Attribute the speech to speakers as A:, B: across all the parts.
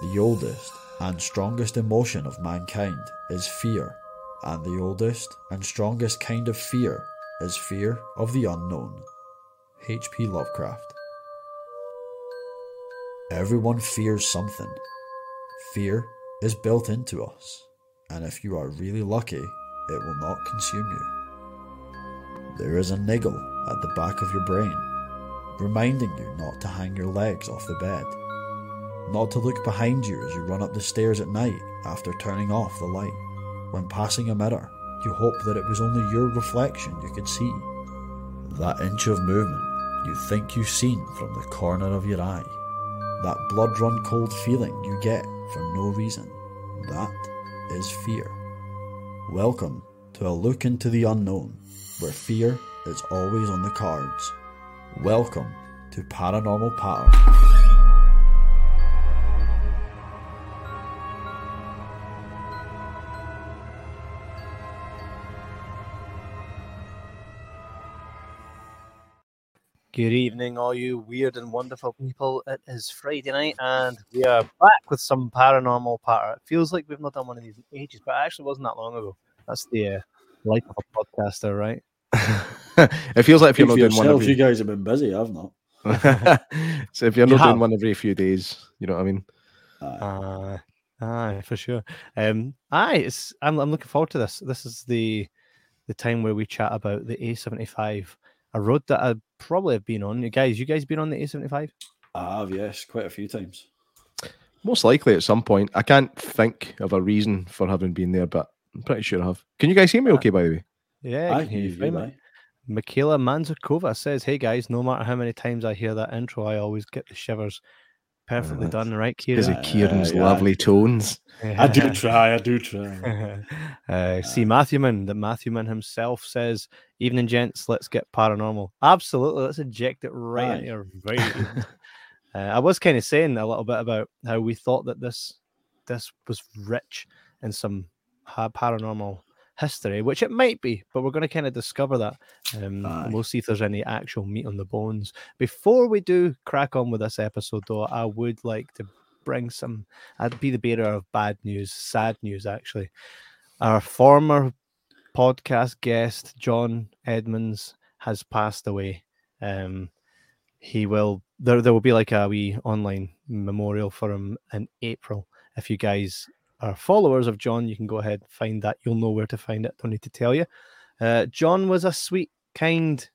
A: The oldest and strongest emotion of mankind is fear, and the oldest and strongest kind of fear is fear of the unknown. H.P. Lovecraft. Everyone fears something. Fear is built into us, and if you are really lucky, it will not consume you. There is a niggle at the back of your brain, reminding you not to hang your legs off the bed, not to look behind you as you run up the stairs at night after turning off the light. When passing a mirror, you hope that it was only your reflection you could see. That inch of movement you think you've seen from the corner of your eye. That blood run cold feeling you get for no reason. That is fear. Welcome to a look into the unknown, where fear is always on the cards. Welcome to Paranormal Patter.
B: Good evening, all you weird and wonderful people. It is Friday night, and we are back with some paranormal patter. It feels like we've not done one of these in ages, but it actually wasn't that long ago. That's the uh, life of a podcaster, right?
C: it feels like if you're not
A: for
C: doing one every...
A: you guys have been busy, I've not.
C: so if you're
B: You
C: not doing one every few days, you know what I mean?
A: Aye.
B: Uh, aye, for sure. Um, aye, it's I'm I'm looking forward to this. This is the the time where we chat about the A75, a road that I probably have been on. You guys, you guys been on the A75?
A: I have, yes, quite a few times.
C: Most likely at some point. I can't think of a reason for having been there, but I'm pretty sure I have. Can you guys hear me uh, okay, by the way?
B: Yeah, I
A: I
B: can hear you fine,
A: you,
B: mate. Michaela Manzakova says, "Hey guys, no matter how many times I hear that intro, I always get the shivers. Perfectly
C: that's
B: done, right, Kieran?
C: Because of Kieran's
A: yeah.
C: lovely tones.
A: I do try, I do try.
B: uh, see Matthewman, the Matthewman himself says, "Evening, gents. Let's get paranormal. Absolutely, let's inject it right
A: Aye.
B: into your veins." uh, I was kind of saying a little bit about how we thought that this this was rich in some paranormal history, which it might be, but we're going to kind of discover that. Um, and we'll see if there's any actual meat on the bones. Before we do crack on with this episode, though, I would like to bring some. I'd be the bearer of bad news, sad news, actually. Our former podcast guest, John Edmonds, has passed away. Um, he will there there will be like a wee online memorial for him in April. If you guys are followers of John, you can go ahead and find that. You'll know where to find it. Don't need to tell you. Uh, John was a sweet, kind,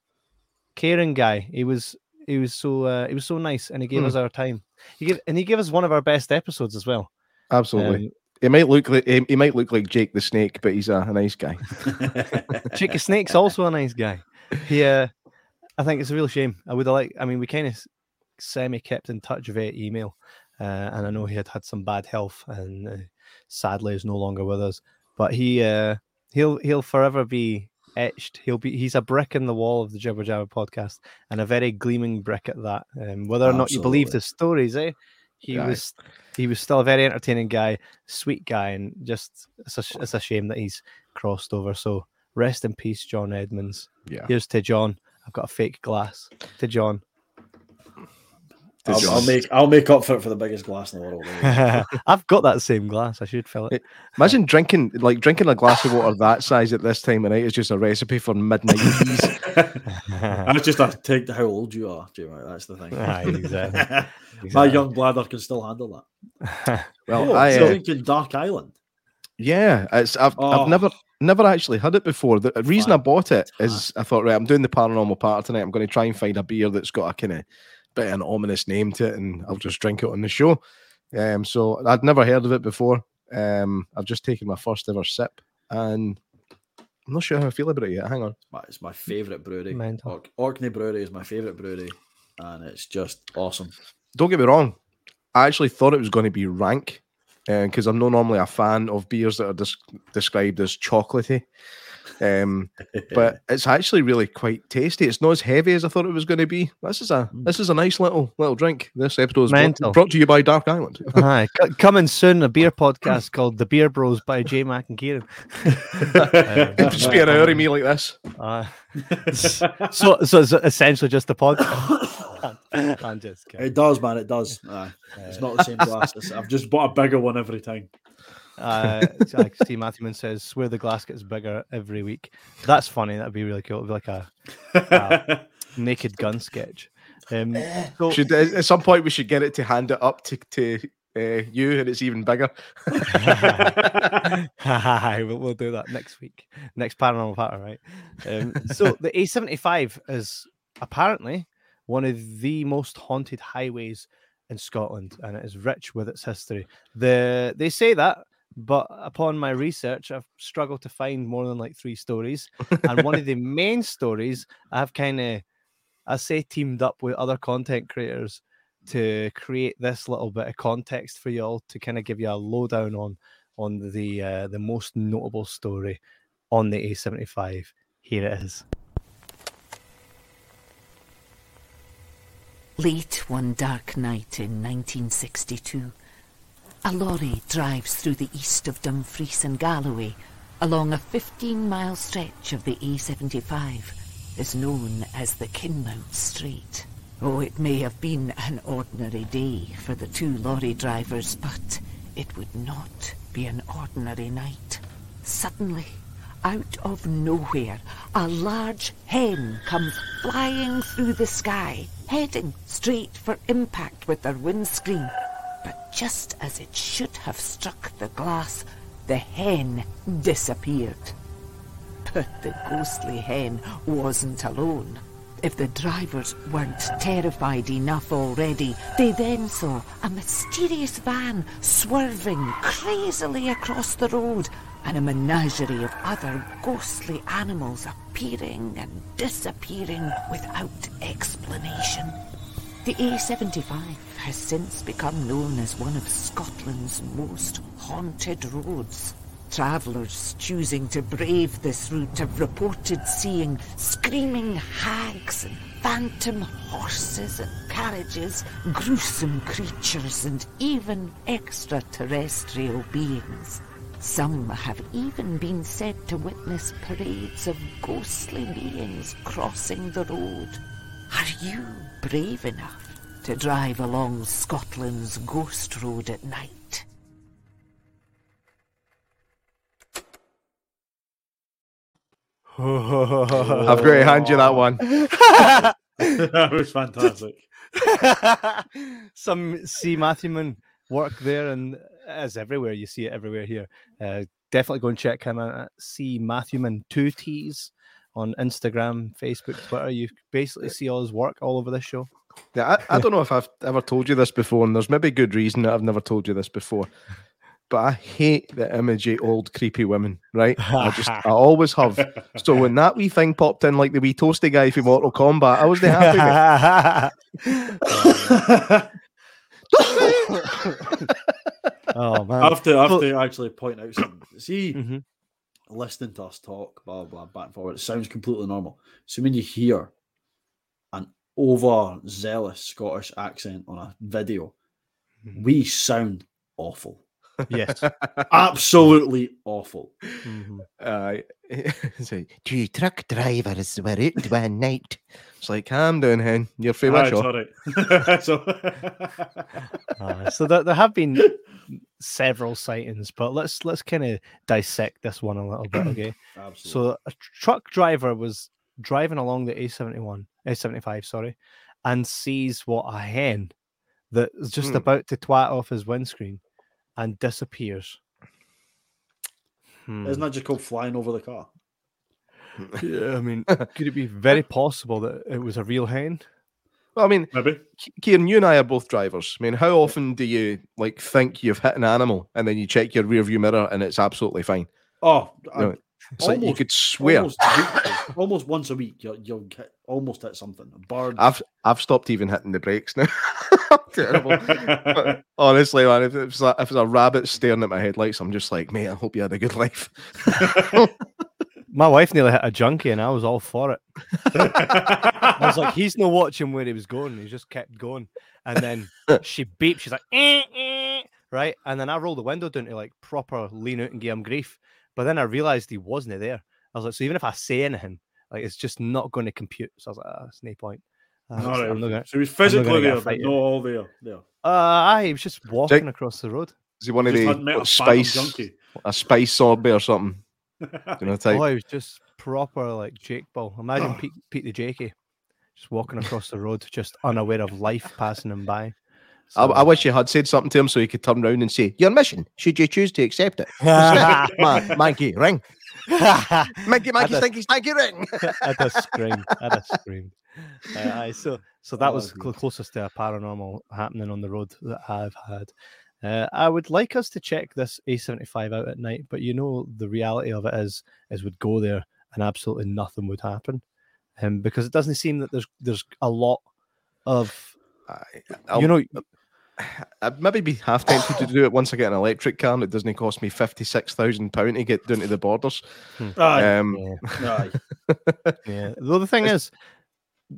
B: caring guy. He was he was so uh, he was so nice, and he gave
C: Hmm.
B: us our time. He gave and he gave us one of our best episodes as well.
C: Absolutely.
B: Um,
C: He might look like he, he might look like Jake the Snake, but he's a, a nice guy.
B: Jake the Snake's also a nice guy. He, uh, I think it's a real shame. I would have liked. I mean, we kind of semi kept in touch via email, uh, and I know he had had some bad health, and uh, sadly is no longer with us. But he, uh, he'll he'll forever be etched. He'll be he's a brick in the wall of the Jibber Jabber podcast, and a very gleaming brick at that. Um, whether or not you believed
A: Absolutely.
B: his stories, eh? He
C: Aye.
B: was he was still a very entertaining guy, sweet guy, and just it's a, it's a shame that he's crossed over. So rest in peace, John Edmonds.
C: Yeah.
B: Here's to John. I've got a fake glass to John.
C: To
A: I'll, I'll make I'll make up for it for the biggest glass in the world.
B: I've got that same glass. I should fill it.
C: Imagine drinking like drinking a glass of water that size at this time of night is just a recipe for midnight teas.
A: I just have to take how old you are, Jimmy. That's the thing.
B: Aye, exactly.
A: My
B: Exactly.
A: young bladder can still handle that.
C: Well,
A: oh,
C: I
A: so
C: uh,
A: drinking Dark Island.
C: yeah, it's I've
A: Oh.
C: I've never never actually had it before. The reason I bought
A: It's
C: I thought right, I'm doing the paranormal part tonight. I'm going to try and find a beer that's got a kind of bit of an ominous name to it, and I'll just drink it on the show. Um, so I'd never heard of it before. Um, I've just taken my first ever sip, and I'm not sure how I feel about it yet. Hang on.
A: It's my favourite brewery.
B: Mental.
A: Ork- Orkney Brewery is my favourite brewery, and it's just awesome.
C: don't get me wrong. I actually thought it was going to be rank because I'm not normally a fan of beers that are des- described as chocolatey. Um, but it's actually really quite tasty. It's not as heavy as I thought it was going to be. This is a
A: Mm.
C: this is a nice little little drink. This episode is brought,
B: Mental.
C: brought to you by Dark Island.
B: Aye, co- coming soon, a beer podcast called The Beer Bros by J Mac and Kieran.
C: Just be an hour of me like this.
B: Uh, so, so it's essentially just the podcast. I'm just kidding.
D: It does, man. It does. Aye. It's not the same glass. I've just bought a bigger one every time.
B: Uh, like Steve Matthewman says, "Swear the glass gets bigger every week." That's funny. That'd be really cool. It'd be like a naked gun sketch. Um, so
C: Should at at some point we should get it to hand it up to to uh, you, and it's even bigger.
B: we'll, we'll do that next week. Next paranormal pattern, right? Um, so the A75 is apparently one of the most haunted highways in Scotland, and it is rich with its history. The they say that, but upon my research, I've struggled to find more than like three stories. And one of the main stories I've kind of, I say, teamed up with other content creators to create this little bit of context for y'all to kind of give you a lowdown on on the uh, the most notable story on the A75. Here it is.
E: Late one dark night in 1962, a lorry drives through the east of Dumfries and Galloway along a 15 mile stretch of the A75, is known as the Kinmount Straight. Oh, it may have been an ordinary day for the two lorry drivers, but it would not be an ordinary night. Suddenly, out of nowhere, a large hen comes flying through the sky, heading straight for impact with their windscreen. But just as it should have struck the glass, the hen disappeared. But the ghostly hen wasn't alone. If the drivers weren't terrified enough already, they then saw a mysterious van swerving crazily across the road and a menagerie of other ghostly animals appearing and disappearing without explanation. The A75 has since become known as one of Scotland's most haunted roads. Travellers choosing to brave this route have reported seeing screaming hags and phantom horses and carriages, gruesome creatures, and even extraterrestrial beings. Some have even been said to witness parades of ghostly beings crossing the road. Are you brave enough to drive along Scotland's ghost road at night?
C: I've got to hand you that one.
D: that was fantastic.
B: Some C. Matthewman work there, and as everywhere, you see it everywhere here. Uh, definitely go and check him out at C. Matthewman two T's on Instagram, Facebook, Twitter. You basically see all his work all over this show.
C: Yeah, I, I don't know if I've ever told you this before, and there's maybe good reason that I've never told you this before. But I hate the image of old creepy women, right? I just I always have. So when that wee thing popped in like the wee toasty guy from Mortal Kombat, I was the happy.
B: oh man!
D: I have to, I have to actually point out something. See,
B: Mhm.
D: Listening to us talk, blah blah, blah, back and forward, it sounds completely normal. So when you hear an overzealous Scottish accent on a video,
B: Mhm.
D: we sound awful,
B: Yes.
D: absolutely awful.
B: Mhm.
C: Uh, it's like, two truck drivers were out one night. It's like, calm down, hen. You're free
D: Aye,
C: wish
D: sorry. so,
B: Uh, so there, there have been several sightings, but let's let's kind of dissect this one a little bit, okay?
D: absolutely.
B: So a truck driver was driving along the A71, A75, sorry, and sees what a hen that is just
C: Hmm.
B: about to twat off his windscreen and disappears. Hmm.
D: isn't that just called flying over the car?
B: Yeah, I mean, could it be very possible that it was a real hen?
C: Well, I mean,
D: Maybe.
C: K- Kieran, you and I are both drivers. I mean, how often do you like think you've hit an animal and then you check your rear view mirror and it's absolutely fine?
D: Oh, I-
C: No, It's like you could swear.
D: almost, almost once a week, you'll, you'll get, almost hit something. A bird.
C: I've I've stopped even hitting the brakes now. Terrible. But honestly, man, if it's a, if it's a rabbit staring at my headlights, I'm just like, mate, I hope you had a good life.
B: My wife nearly hit a junkie, and I was all for it. I was like, he's not watching where he was going. He just kept going. And then she beeped. She's like, "Eh, eh," right? And then I rolled the window down to like proper lean out and give him grief. But then I realized he wasn't there. I was like, so even if I say anything, like it's just not going to compute. So I was like, ah, it's no point. Uh, so
A: right.
B: I'm not gonna-
A: so he was
B: I'm not gonna
A: physically there, but not all there. there.
B: Uh, aye, he was just walking across the road.
C: Is he one of the
A: hadn't
C: what,
A: a phantom
C: spice,
A: junkie.
C: a spice sorbet or something? You know, type.
B: Oh, he was just proper like Jake Ball. Imagine Pete, Pete the Jakey just walking across the road, just unaware of life passing him by.
C: I, I wish you had said something to him so he could turn around and say, "Your mission. Should you choose to accept it?" Man, Mikey, ring. Mikey, Mikey,
B: I'd-
C: stinky, stinky, ring.
B: I'd have screamed. I'd have screamed. Uh, aye, so so that
A: Oh,
B: was cl- closest to a paranormal happening on the road that I've had. Uh, I would like us to check this A75 out at night, but you know the reality of it is is we'd go there and absolutely nothing would happen, um, because it doesn't seem that there's there's a lot of
C: I'll-
B: you know
C: I'd maybe be half tempted to do it once I get an electric car and it doesn't cost me fifty six thousand pound to get down to the borders.
A: Aye,
C: Um,
B: yeah,
A: aye.
B: yeah. Though the thing is,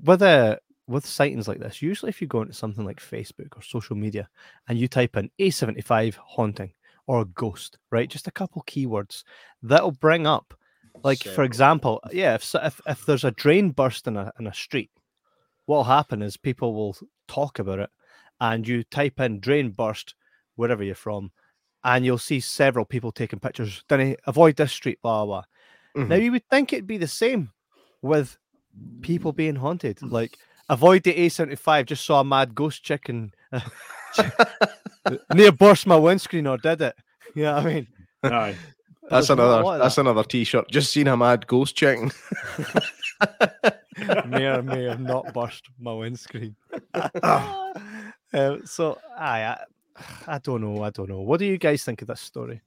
B: with uh, with sightings like this, usually if you go into something like Facebook or social media and you type in A75 haunting or ghost, right? Just a couple keywords that'll bring up, like for example, yeah, if if, if there's a drain burst in a in a street, what'll happen is people will talk about it, and you type in drain burst wherever you're from, and you'll see several people taking pictures. Then avoid this street, blah blah. blah. Now
C: mm-hmm.
B: you would think it'd be the same with people being haunted. Mm. Like avoid the A75. Just saw a mad ghost chicken near burst my windscreen, or did it? Yeah, I mean
A: aye.
C: that's
B: there's not a
C: another
B: lot
C: that's
B: that.
C: another t-shirt. Just seen a mad ghost chicken.
B: may or may have not burst my windscreen. Ah. Um, so aye, I, I don't know. I don't know. What do you guys think of this story?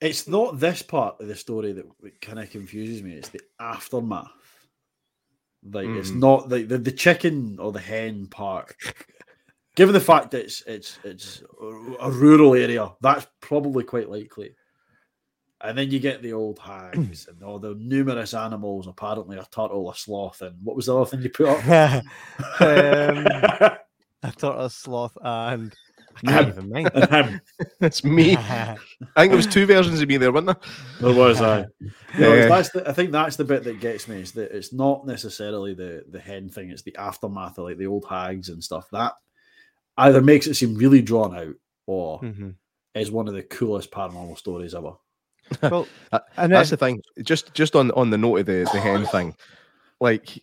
A: It's not this part of the story that kind of confuses me. It's the aftermath. Like it's
C: Mm.
A: not the, the the chicken or the hen part. Given the fact that it's it's it's a- a rural area, that's probably quite likely. And then you get the old hags and all the numerous animals. Apparently, a turtle, a sloth, and what was the other thing you put up?
B: um, I thought a sloth and I can't even mind.
A: him.
C: It's me. I think there was two versions of me there, wasn't there?
A: There was I. No,
C: Yeah.
A: that's the, I think that's the bit that gets me. Is that it's not necessarily the the hen thing. It's the aftermath of like the old hags and stuff. That either makes it seem really drawn out, or
B: Mhm.
A: is one of the coolest paranormal stories ever.
B: Well,
C: That-
B: and
C: That's
B: then,
C: the thing. Just just on on the note of the the hen thing, like,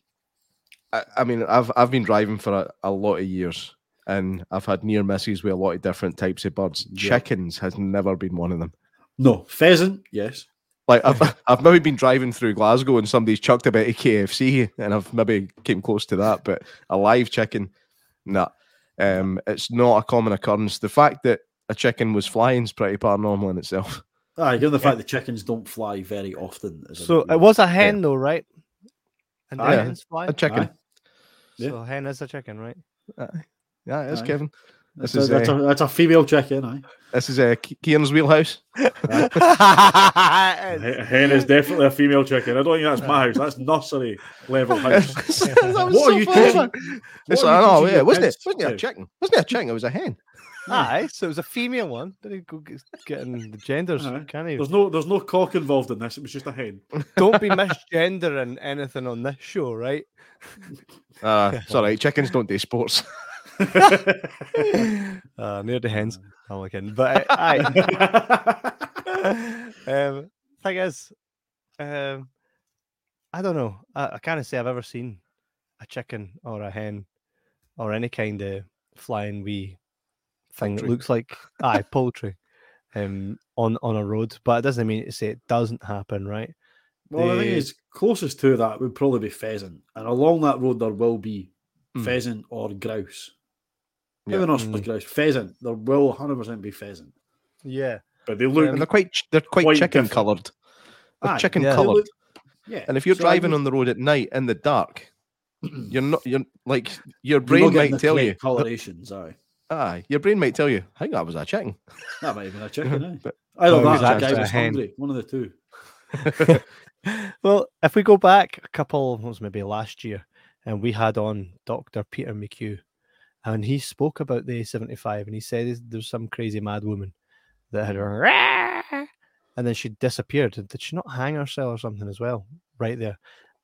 C: I, I mean, I've I've been driving for a, a lot of years, and I've had near misses with a lot of different types of birds.
A: Yeah.
C: Chickens has never been one of them.
A: No pheasant, yes.
C: Like I've I've maybe been driving through Glasgow and somebody's chucked a bit of KFC, and I've maybe came close to that, but a live chicken, nah. Um, it's not a common occurrence. The fact that a chicken was flying is pretty paranormal in itself.
A: Ah, given the fact the chickens don't fly very often. is
B: so it was a hen though, right? And
A: Aye.
B: the hens fly.
C: A chicken.
A: Aye. yeah.
B: So a hen is a chicken, right?
C: Yeah, it's
A: Aye.
C: Kevin.
A: That's,
C: This
A: a,
C: is
A: that's,
C: uh,
A: a, that's a female chicken. Aye.
C: this is uh, Ke- Kieran's wheelhouse.
A: A hen is definitely a female chicken. I don't think that's my house. That's nursery level house.
C: That was
A: What
C: so
A: are you
C: funny,
A: teaching-
C: man. It's
A: what
C: like,
A: you
C: oh
A: teaching
C: yeah,
A: your
C: wasn't it? Wasn't it a chicken? Wasn't it a chicken? It was a hen.
B: Aye, so it was a female one. Didn't go get- getting the genders,
A: Aye.
B: can he?
A: There's no there's no cock involved in this. It was just a hen.
B: Don't be misgendering anything on this show, right?
C: Uh, it's all right. Chickens don't do sports.
B: uh, near the hens. I'm looking, but uh, aye. um, thing is, um, I don't know. I, I can't say I've ever seen a chicken or a hen or any kind of flying wee thing that looks like aye poultry um on on a road. But it doesn't mean to say it doesn't happen, right?
A: Well, the thing
B: The-
A: is, closest to that would probably be pheasant, and along that road there will be
C: Hmm.
A: pheasant or grouse.
C: Yeah.
A: Maybe not mm. grouse. Pheasant. There will 100 percent be pheasant,
B: Yeah.
A: but they look.
C: and they're quite they're quite,
A: Quite
C: chicken coloured. They're
A: Aye,
C: chicken
B: yeah.
C: coloured.
A: look- yeah.
C: And if you're
A: so
C: driving
A: would-
C: on the road at night in the dark, you're not you're like your
A: you're
C: brain might tell you.
A: colorations. Aye,
C: Aye, your brain might tell you. I think that was a chicken.
A: that might have been a chicken. Aye.
C: But
A: Either
B: Oh, it was
A: that, or the
B: actually
A: guy was
B: hen.
A: hungry. One of the two.
B: well, if we go back a couple, it was maybe last year, and we had on Dr. Peter McHugh, and he spoke about the A75, and he said there's- there's some crazy mad woman that had a "Rah!" and then she disappeared. Did she not hang herself or something as well? Right there.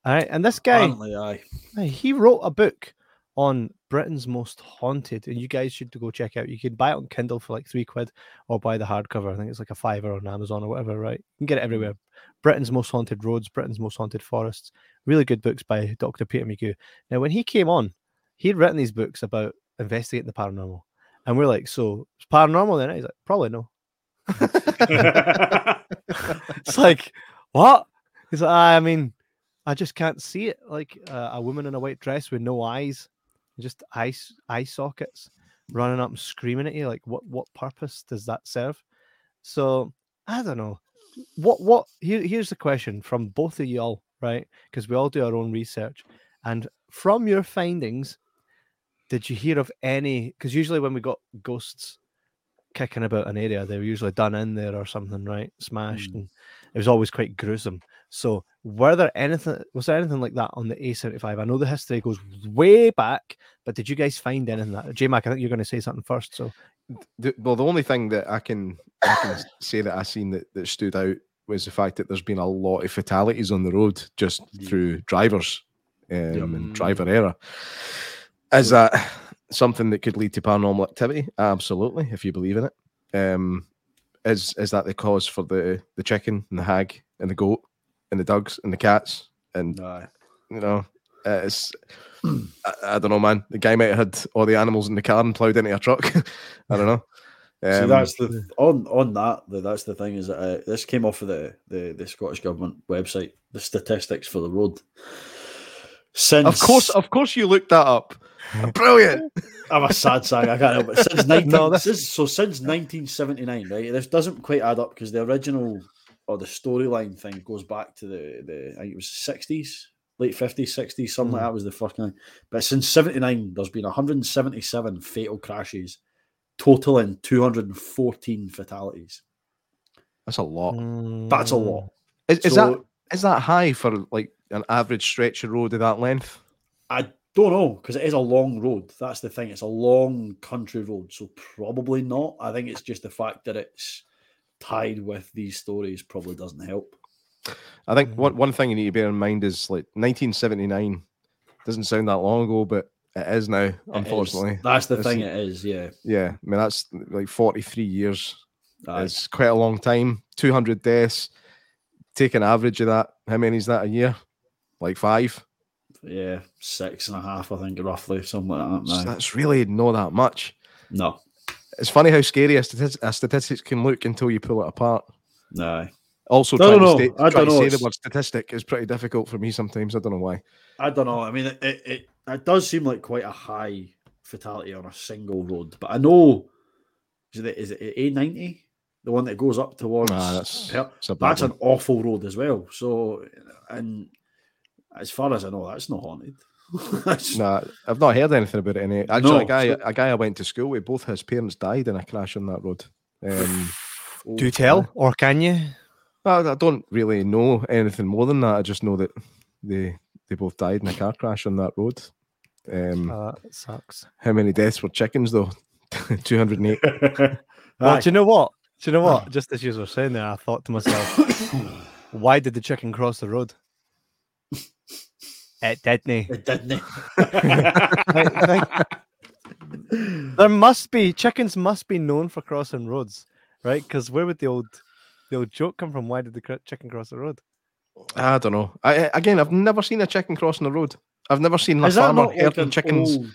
B: All right, and this guy,
A: Apparently, aye.
B: Aye, he wrote a book on Britain's most haunted, and you guys should go check out. You can buy it on Kindle for like three quid, or buy the hardcover. I think it's like a fiver on Amazon or whatever. Right, you can get it everywhere. Britain's most haunted roads, Britain's most haunted forests. Really good books by Dr. Peter McHugh. Now, when he came on, he'd written these books about investigating the paranormal, and we're like, "So it's paranormal?" Then he's like, "Probably no." it's like, what? He's like, "Ah, I mean, I just can't see it. Like uh, a woman in a white dress with no eyes, just eye eye sockets, running up and screaming at you. Like, what what purpose does that serve? So I don't know. What what here, here's the question from both of y'all, right? Because we all do our own research, and from your findings, did you hear of any? Because usually when we got ghosts kicking about an area, they were usually done in there or something, right? Smashed,
A: Mm.
B: and it was always quite gruesome. So, were there anything? Was there anything like that on the A75? I know the history goes way back, but did you guys find anything that? J Mac, I think you're going to say something first. So,
C: The, well, the only thing that I can I can say that I seen that, that stood out was the fact that there's been a lot of fatalities on the road just
A: Yeah.
C: through drivers um, and
B: Mm.
C: driver error. Is that something that could lead to paranormal activity? Absolutely, if you believe in it. Um, is is that the cause for the the chicken and the hag and the goat and the dogs and the cats and
A: Aye.
C: you know uh, it's I, I don't know man the guy might have had all the animals in the car and plowed into a truck i don't know
A: See,
C: Um,
A: that's the on on that. The, that's the thing is that uh, this came off of the, the the Scottish government website. The statistics for the road. Since
C: of course of course you looked that up brilliant
A: I'm a sad sack. I can't help it. Since 19,
B: No, that's-
A: since- so since 1979, right? This doesn't quite add up because the original or the storyline thing goes back to the the I think it was 60s, late 50s, 60s, something like
B: Mhm.
A: that was the first thing. But since 79, there's been 177 fatal crashes, totaling 214 fatalities.
C: that's a lot
A: That's a
B: Mm,
A: lot.
C: is, is
A: So-
C: that is that high for like an average stretch of road of that length
A: I don't know because it is a long road. That's the thing. It's a long country road, so probably not. I think it's just the fact that it's tied with these stories probably doesn't help.
C: i think
B: Mhm.
C: one, one thing you need to bear in mind is like 1979 doesn't sound that long ago but it is now
A: It is.
C: unfortunately
A: that's the
C: It's-
A: thing. It is, yeah.
C: yeah i mean that's like 43 years
A: Aye.
C: It's quite a long time. 200 deaths. Take an average of that. How many is that a year? Like five?
A: yeah, six and a half, I think, roughly, something like
C: So
A: that. No,
C: That's really not that much.
A: no,
C: It's funny how scary a, statis- a statistics can look until you pull it apart.
A: no.
C: Also,
A: I
C: trying
A: don't
C: to,
A: know.
C: stay,
A: I
C: trying
A: don't
C: to
A: know.
C: say the word statistic is pretty difficult for me sometimes. I don't know why.
A: I don't know. I mean, it, it, it, it does seem like quite a high fatality on a single road, but I know is it is it A ninety, the one that goes up towards?
C: Ah, that's,
A: Perth?
C: it's a bad
A: that's an awful road as well. So, and as far as I know, that's not haunted. That's-
C: Nah, I've not heard anything about it. Any actually,
A: No,
C: a guy, a guy I went to school with, both his parents died in a crash on that road. Um,
B: Do you tell, or can you?
C: I, I don't really know anything more than that. I just know that they they both died in a car crash on that road. Um,
B: Uh, that sucks.
C: how many deaths were chickens though? Two hundred and eight.
B: Well,
A: Aye.
B: do you know what? Do you know what? Just as you were saying there, I thought to myself, why did the chicken cross the road? It didn't.
A: It didn't.
B: There must be chickens must be known for crossing roads, right? Because where would the old the old joke come from? Why did the chicken cross the road?
C: I don't know. I, I- again, I've never seen a chicken crossing the road. I've never seen a
A: Is that
C: farmer
A: not like
C: herding chickens.
A: old-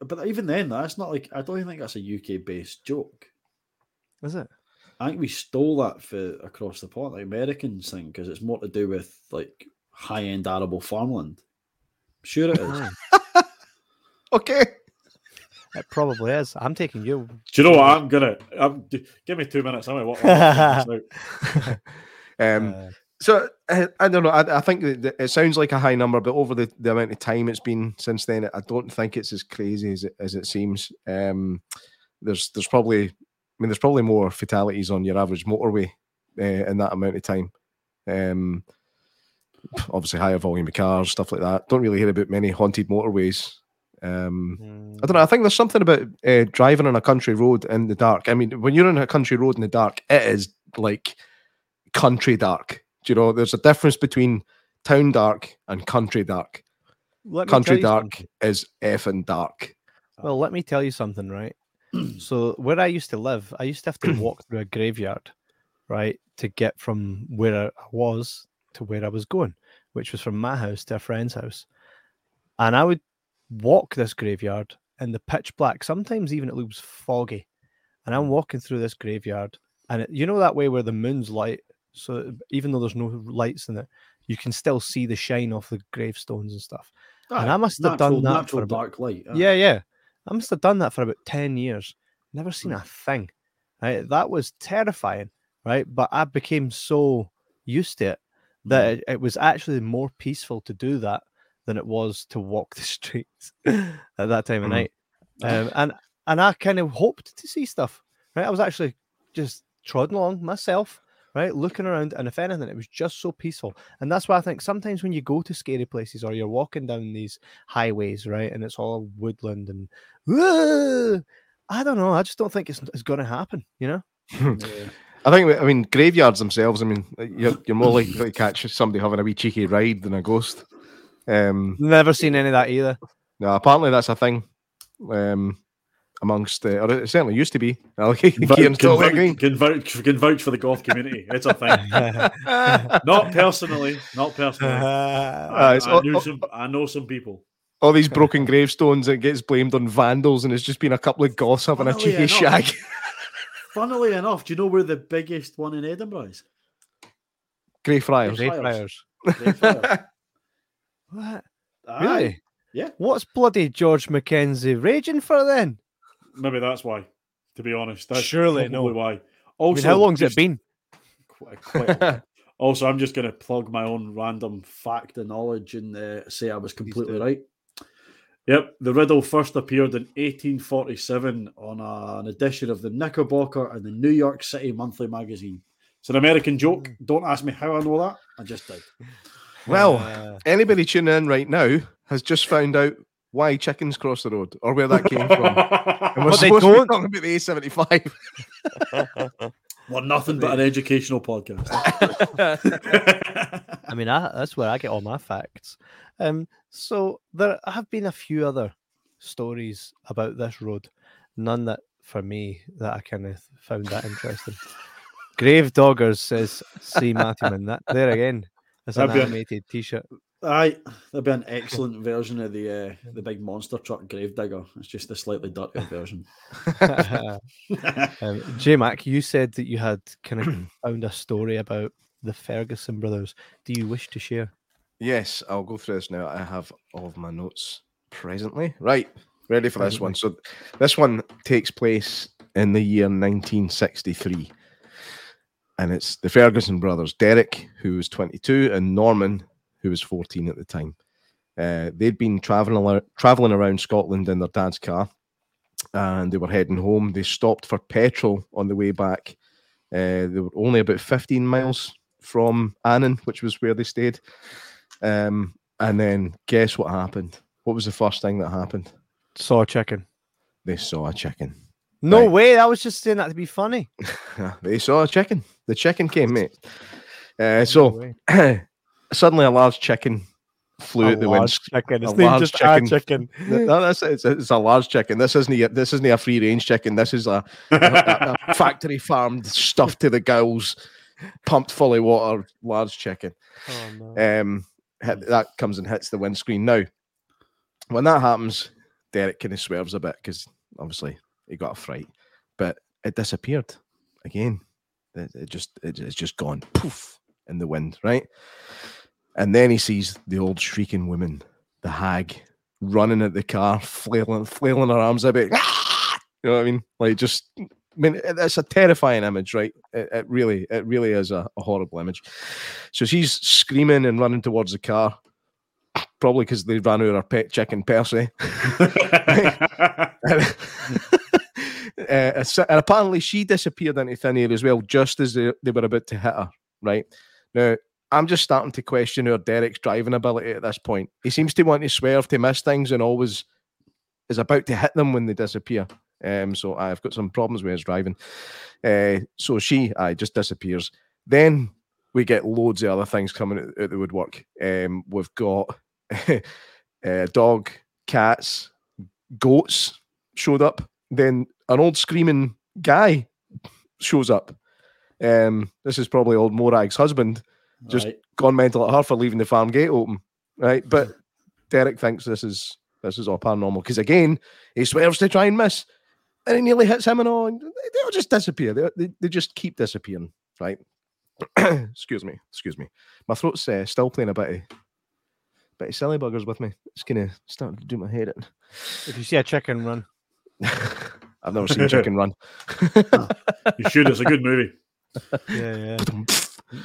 A: But even then, that's not like I don't even think that's a UK based joke.
B: Is it?
A: I think we stole that for across the pond, like Americans thing, because it's more to do with like high end arable farmland. Sure, it is.
C: Okay.
B: it probably is. I'm taking you.
A: Do you know what? I'm gonna. I'm, give me two minutes. I'm gonna walk my this out.
C: Um,
B: Uh,
C: So I, I don't know. I, I think that that it sounds like a high number, but over the, the amount of time it's been since then, I don't think it's as crazy as it, as it seems. Um, there's there's probably, I mean, there's probably more fatalities on your average motorway uh, in that amount of time. Um, obviously, higher volume of cars, stuff like that. Don't really hear about many haunted motorways. Um,
B: mm,
C: I don't know. I think there's something about uh, driving on a country road in the dark. I mean, when you're on a country road in the dark, it is like country dark. Do you know? There's a difference between town dark and country dark.
B: Let
C: Country dark
B: something.
C: is effing dark.
B: Well, let me tell you something, right? so where I used to live, I used to have to walk through a graveyard, right, to get from where I was to where I was going, which was from my house to a friend's house. And I would walk this graveyard in the pitch black. Sometimes even it looks foggy. And I'm walking through this graveyard, and it, you know that way where the moon's light. So even though there's no lights in it, you can still see the shine off the gravestones and stuff. And I must have
A: natural,
B: done that
A: natural
B: for about-
A: dark light.
B: Yeah, yeah. I must have done that for about 10 years. Never seen
A: Hmm.
B: a thing. Right? That was terrifying, right? But I became so used to it that
A: Hmm.
B: it, it was actually more peaceful to do that than it was to walk the streets at that time of
C: Mhm.
B: night. Um, and and I kind of hoped to see stuff, right? I was actually just trotting along myself, right? Looking around, and if anything, it was just so peaceful. And that's why I think sometimes when you go to scary places or you're walking down these highways, right, and it's all woodland and "Whoa," I don't know, I just don't think it's, it's going to happen, you know?
A: Yeah.
C: I think, I mean, graveyards themselves, I mean, you're, you're more likely to catch somebody having a wee cheeky ride than a ghost. Um,
B: Never seen any of that either.
C: no, apparently that's a thing um, amongst, uh, or it certainly used to be. I like
A: Can,
C: Kieran's
A: can, vouch, can, vouch, can vouch for the goth community. It's a thing. not personally. Not personally.
C: Ah, it's
A: I,
C: all-
A: knew
C: all-
A: some, I know some people.
C: All these broken gravestones, it gets blamed on vandals, and it's just been a couple of goths having a
A: Funnily
C: cheeky
A: enough-
C: shag.
A: Funnily enough, do you know where the biggest one in Edinburgh is?
C: Greyfriars.
A: Grey-
B: Greyfriars.
A: Greyfriars.
B: What?
A: Aye.
B: Really?
A: Yeah.
B: What's bloody George Mackenzie raging for then?
A: Maybe that's why. To be honest, that's
B: Surely
A: probably
B: no.
A: why.
B: I
A: Also,
B: mean, how long's it been?
A: Quite, quite a also, I'm just going to plug my own random fact and knowledge and uh, say I was completely right. Yep, the riddle first appeared in 1847 on a- an edition of the Knickerbocker and the New York City Monthly Magazine. It's an American joke. Don't ask me how I know that. I just did.
C: Well,
B: Uh,
C: anybody tuning in right now has just found out why chickens cross the road or where that came from. And we're
B: But they
C: supposed to be talking about the A75.
A: We're nothing but an educational podcast.
B: I mean, I, that's where I get all my facts. Um, so there have been a few other stories about this road, none that for me that I kind of found that interesting. Grave Doggers says, "See Mattyman." That there again. It's an
A: a-
B: animated T-shirt.
A: Aye, that'd be an excellent version of the uh, the big monster truck Gravedigger. It's just a slightly dirtier version.
B: um, J Mac, you said that you had kind of found a story about the Ferguson brothers. Do you wish to share?
C: yes, I'll go through this now. I have all of my notes presently. Right, ready for this one. So, this one takes place in the year 1963. And it's the Ferguson brothers, Derek, who was 22, and Norman, who was 14 at the time. Uh, they'd been traveling traveling around Scotland in their dad's car, and they were heading home. They stopped for petrol on the way back. Uh, they were only about 15 miles from Annan, which was where they stayed. Um, and then guess what happened? What was the first thing that happened?
B: Saw a chicken.
C: They saw a chicken.
B: No
C: Right.
B: way! I was just saying that to be funny.
C: they saw a chicken. The chicken came, mate. Uh, so
B: way.
C: suddenly a large chicken flew
B: A
C: at the
B: large
C: windscreen.
B: chicken. It's
C: a large
B: just a
C: chicken.
B: chicken.
C: No, that's it's, it's a large chicken. This isn't a, this isn't a free range chicken. This is a, a, a factory farmed, stuffed to the gills, pumped full of water, large chicken.
B: Oh no.
C: Um, hit, that comes and hits the windscreen. Now, when that happens, Derek kind of swerves a bit because obviously he got a fright, but it disappeared again. It, it just it, it's just gone poof in the wind, right? And then he sees the old shrieking woman, the hag, running at the car, flailing, flailing her arms a bit. You know what I mean? Like just. I mean, it's a terrifying image, right? It, it really, it really is a, a horrible image. So she's screaming and running towards the car, probably because they ran out of her pet chicken Percy. uh, and apparently she disappeared into thin air as well, just as they, they were about to hit her. Right now, I'm just starting to question her Derek's driving ability at this point. He seems to want to swerve to miss things and always is about to hit them when they disappear. Um, so I've got some problems with his driving. Uh, so she, I just disappears. Then we get loads of other things coming out, out the woodwork. Um, we've got uh, dog, cats, goats showed up. Then an old screaming guy shows up. Um, this is probably old Morag's husband, just
A: Right.
C: gone mental at her for leaving the farm gate open, right? But Derek thinks this is this is all paranormal because again he swerves to try and miss, and he nearly hits him and all. And they- they'll just disappear. They, they, they just keep disappearing, right? excuse me, excuse me. My throat's uh, still playing a bit of bit of silly buggers with me. It's kind of starting to do my head in.
B: If you see a chicken run,
C: I've never seen Chicken Run.
A: You should. It's a good movie.
B: yeah, yeah.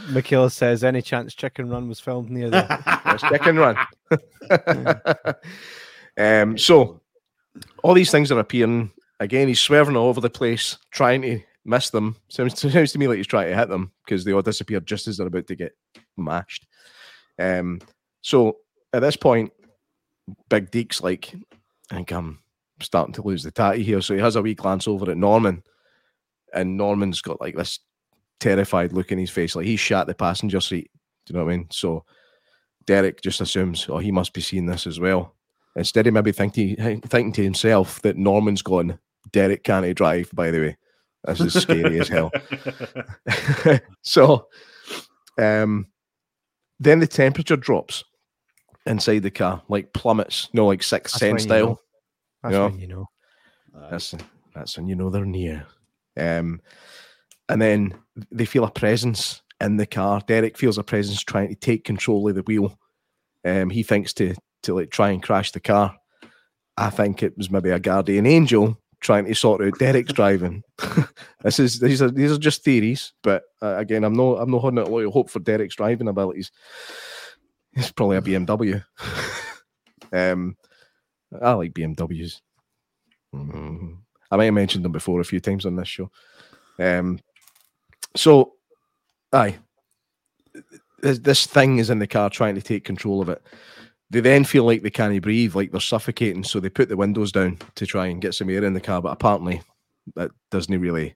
B: Michaela says, any chance Chicken Run was filmed near there?
C: Chicken Run. um, so all these things are appearing again. He's swerving all over the place, trying to miss them. Sounds, sounds to me like he's trying to hit them because they all disappear just as they're about to get mashed. Um, so at this point, Big Deke's like, I think I'm starting to lose the tatty here. So he has a wee glance over at Norman, and Norman's got like this terrified look in his face, like he's shat the passenger seat. Do you know what I mean? So Derek just assumes, oh, he must be seeing this as well. Instead of maybe thinking thinking to himself that Norman's gone, Derek can't drive, by the way. This is scary as hell. so um then the temperature drops inside the car, like plummets, no, like sixth
B: That's
C: sense
B: when you
C: style.
B: know. That's
C: Yeah.
B: when you know.
C: That's that's when you know they're near. Um, and then they feel a presence in the car. Derek feels a presence trying to take control of the wheel. Um, he thinks to to like try and crash the car. I think it was maybe a guardian angel trying to sort out Derek's driving. this is these are these are just theories, but uh, again, I'm not I'm not holding out a lot of hope for Derek's driving abilities. It's probably a BMW. um, I like BMWs. Mm. I might have mentioned them before a few times on this show. Um, so, aye, this, this thing is in the car trying to take control of it. They then feel like they can't breathe, like they're suffocating, so they put the windows down to try and get some air in the car. But apparently, that doesn't really,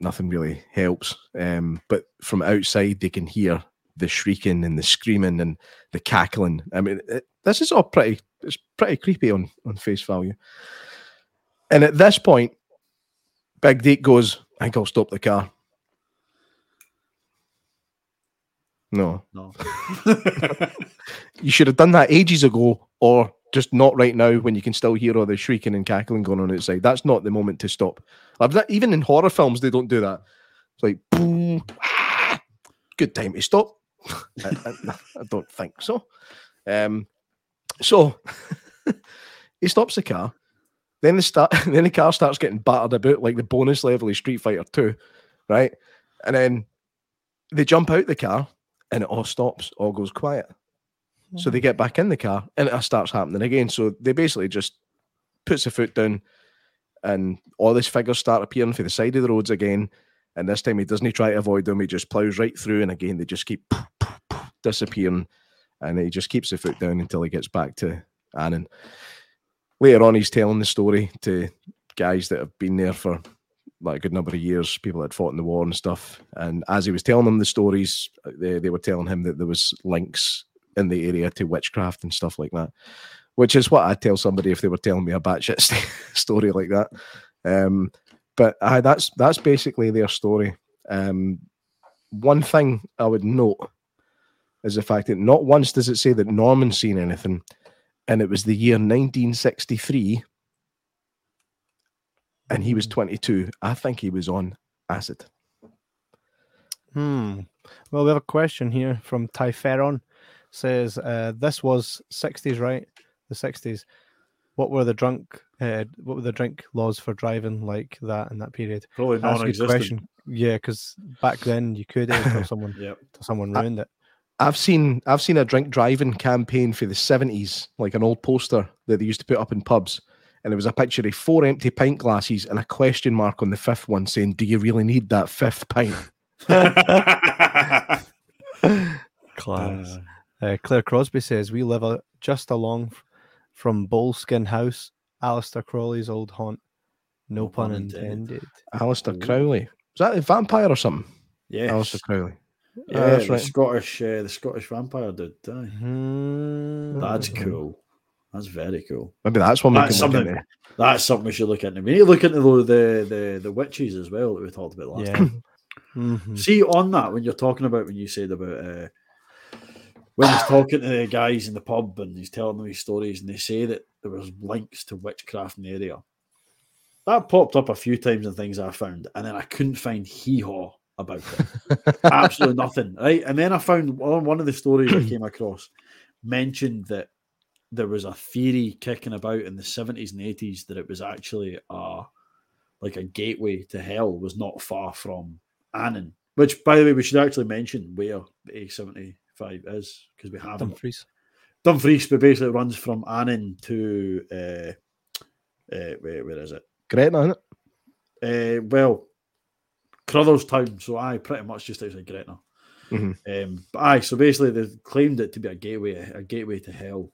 C: nothing really helps. Um, but from outside, they can hear the shrieking and the screaming and the cackling. I mean, it, this is all pretty, it's pretty creepy on on face value. And at this point, Big Deke goes, I think I'll stop the car. No.
A: No.
C: You should have done that ages ago, or just not right now when you can still hear all the shrieking and cackling going on outside. That's not the moment to stop. I've not, even in horror films, they don't do that. It's like, boom, ah, good time to stop. I, I- I don't think so. Um, so he stops the car. Then the start. Then the car starts getting battered about like the bonus level of Street Fighter Two, right? And then they jump out the car, and it all stops. All goes quiet. So they hmm. get back in the car, and it starts happening again. So they basically just puts the foot down, and all these figures start appearing for the side of the roads again. And this time he doesn't try to avoid them; he just plows right through, and again they just keep disappearing, and he just keeps the foot down until he gets back to Annan. Later on, he's telling the story to guys that have been there for like a good number of years, people had fought in the war and stuff. And as he was telling them the stories, uh, they, they were telling him that there was links in the area to witchcraft and stuff like that, which is what I'd tell somebody if they were telling me a batshit st- story like that. Um, but uh, that's that's basically their story. Um, one thing I would note is the fact that not once does it say that Norman's seen anything, and it was the year 1963, and he was 22. I think he was on acid.
B: Hmm. Well, we have a question here from Tyferon. Says uh, this was 60s, right? The 60s. What were the drunk? Uh, what were the drink laws for driving like that in that period?
A: Probably
B: That's a
A: non-existent.
B: question. Yeah, because back then you could uh, until someone
A: Yep.
B: till someone
C: I-
B: ruined it.
C: I've seen I've seen a drink driving campaign for the 70s, like an old poster that they used to put up in pubs. And it was a picture of four empty pint glasses and a question mark on the fifth one saying, Do you really need that fifth pint?
B: Class. Uh, Claire Crosby says we live a, just along from Boleskine House, Aleister Crowley's old haunt. No,
A: No
B: pun
A: pun
B: intended.
A: intended.
C: Aleister Crowley. Is that a vampire or something?
A: yes.
C: Aleister Crowley.
A: Yeah,
C: that's
A: the
C: right.
A: Scottish, uh, the Scottish vampire dude. aye.
B: Hmm.
A: That's cool. That's very cool.
C: Maybe that's one
A: That's something- That's something we should look into. We need to look into the the the, the witches as well that we talked about last
B: Yeah.
A: time.
B: Mhm.
A: See on that when you're talking about when you said about uh, when he's talking to the guys in the pub and he's telling them his stories and they say that there was links to witchcraft in the area. That popped up a few times in things I found, and then I couldn't find hee haw about it. Absolutely nothing. Right. And then I found one one of the stories I came across mentioned that there was a theory kicking about in the 70s and 80s that it was actually a like a gateway to hell was not far from Annan. Which by the way we should actually mention where A75 is, because we haven't.
B: Dumfries.
A: Dumfries, but basically it runs from Annan to uh, uh where, where is it?
C: Gretna, isn't it?
A: Uh, well, Carrutherstown. So I pretty much just outside Gretna.
C: Mhm.
A: Um, but aye, so basically they claimed it to be a gateway, a gateway to hell,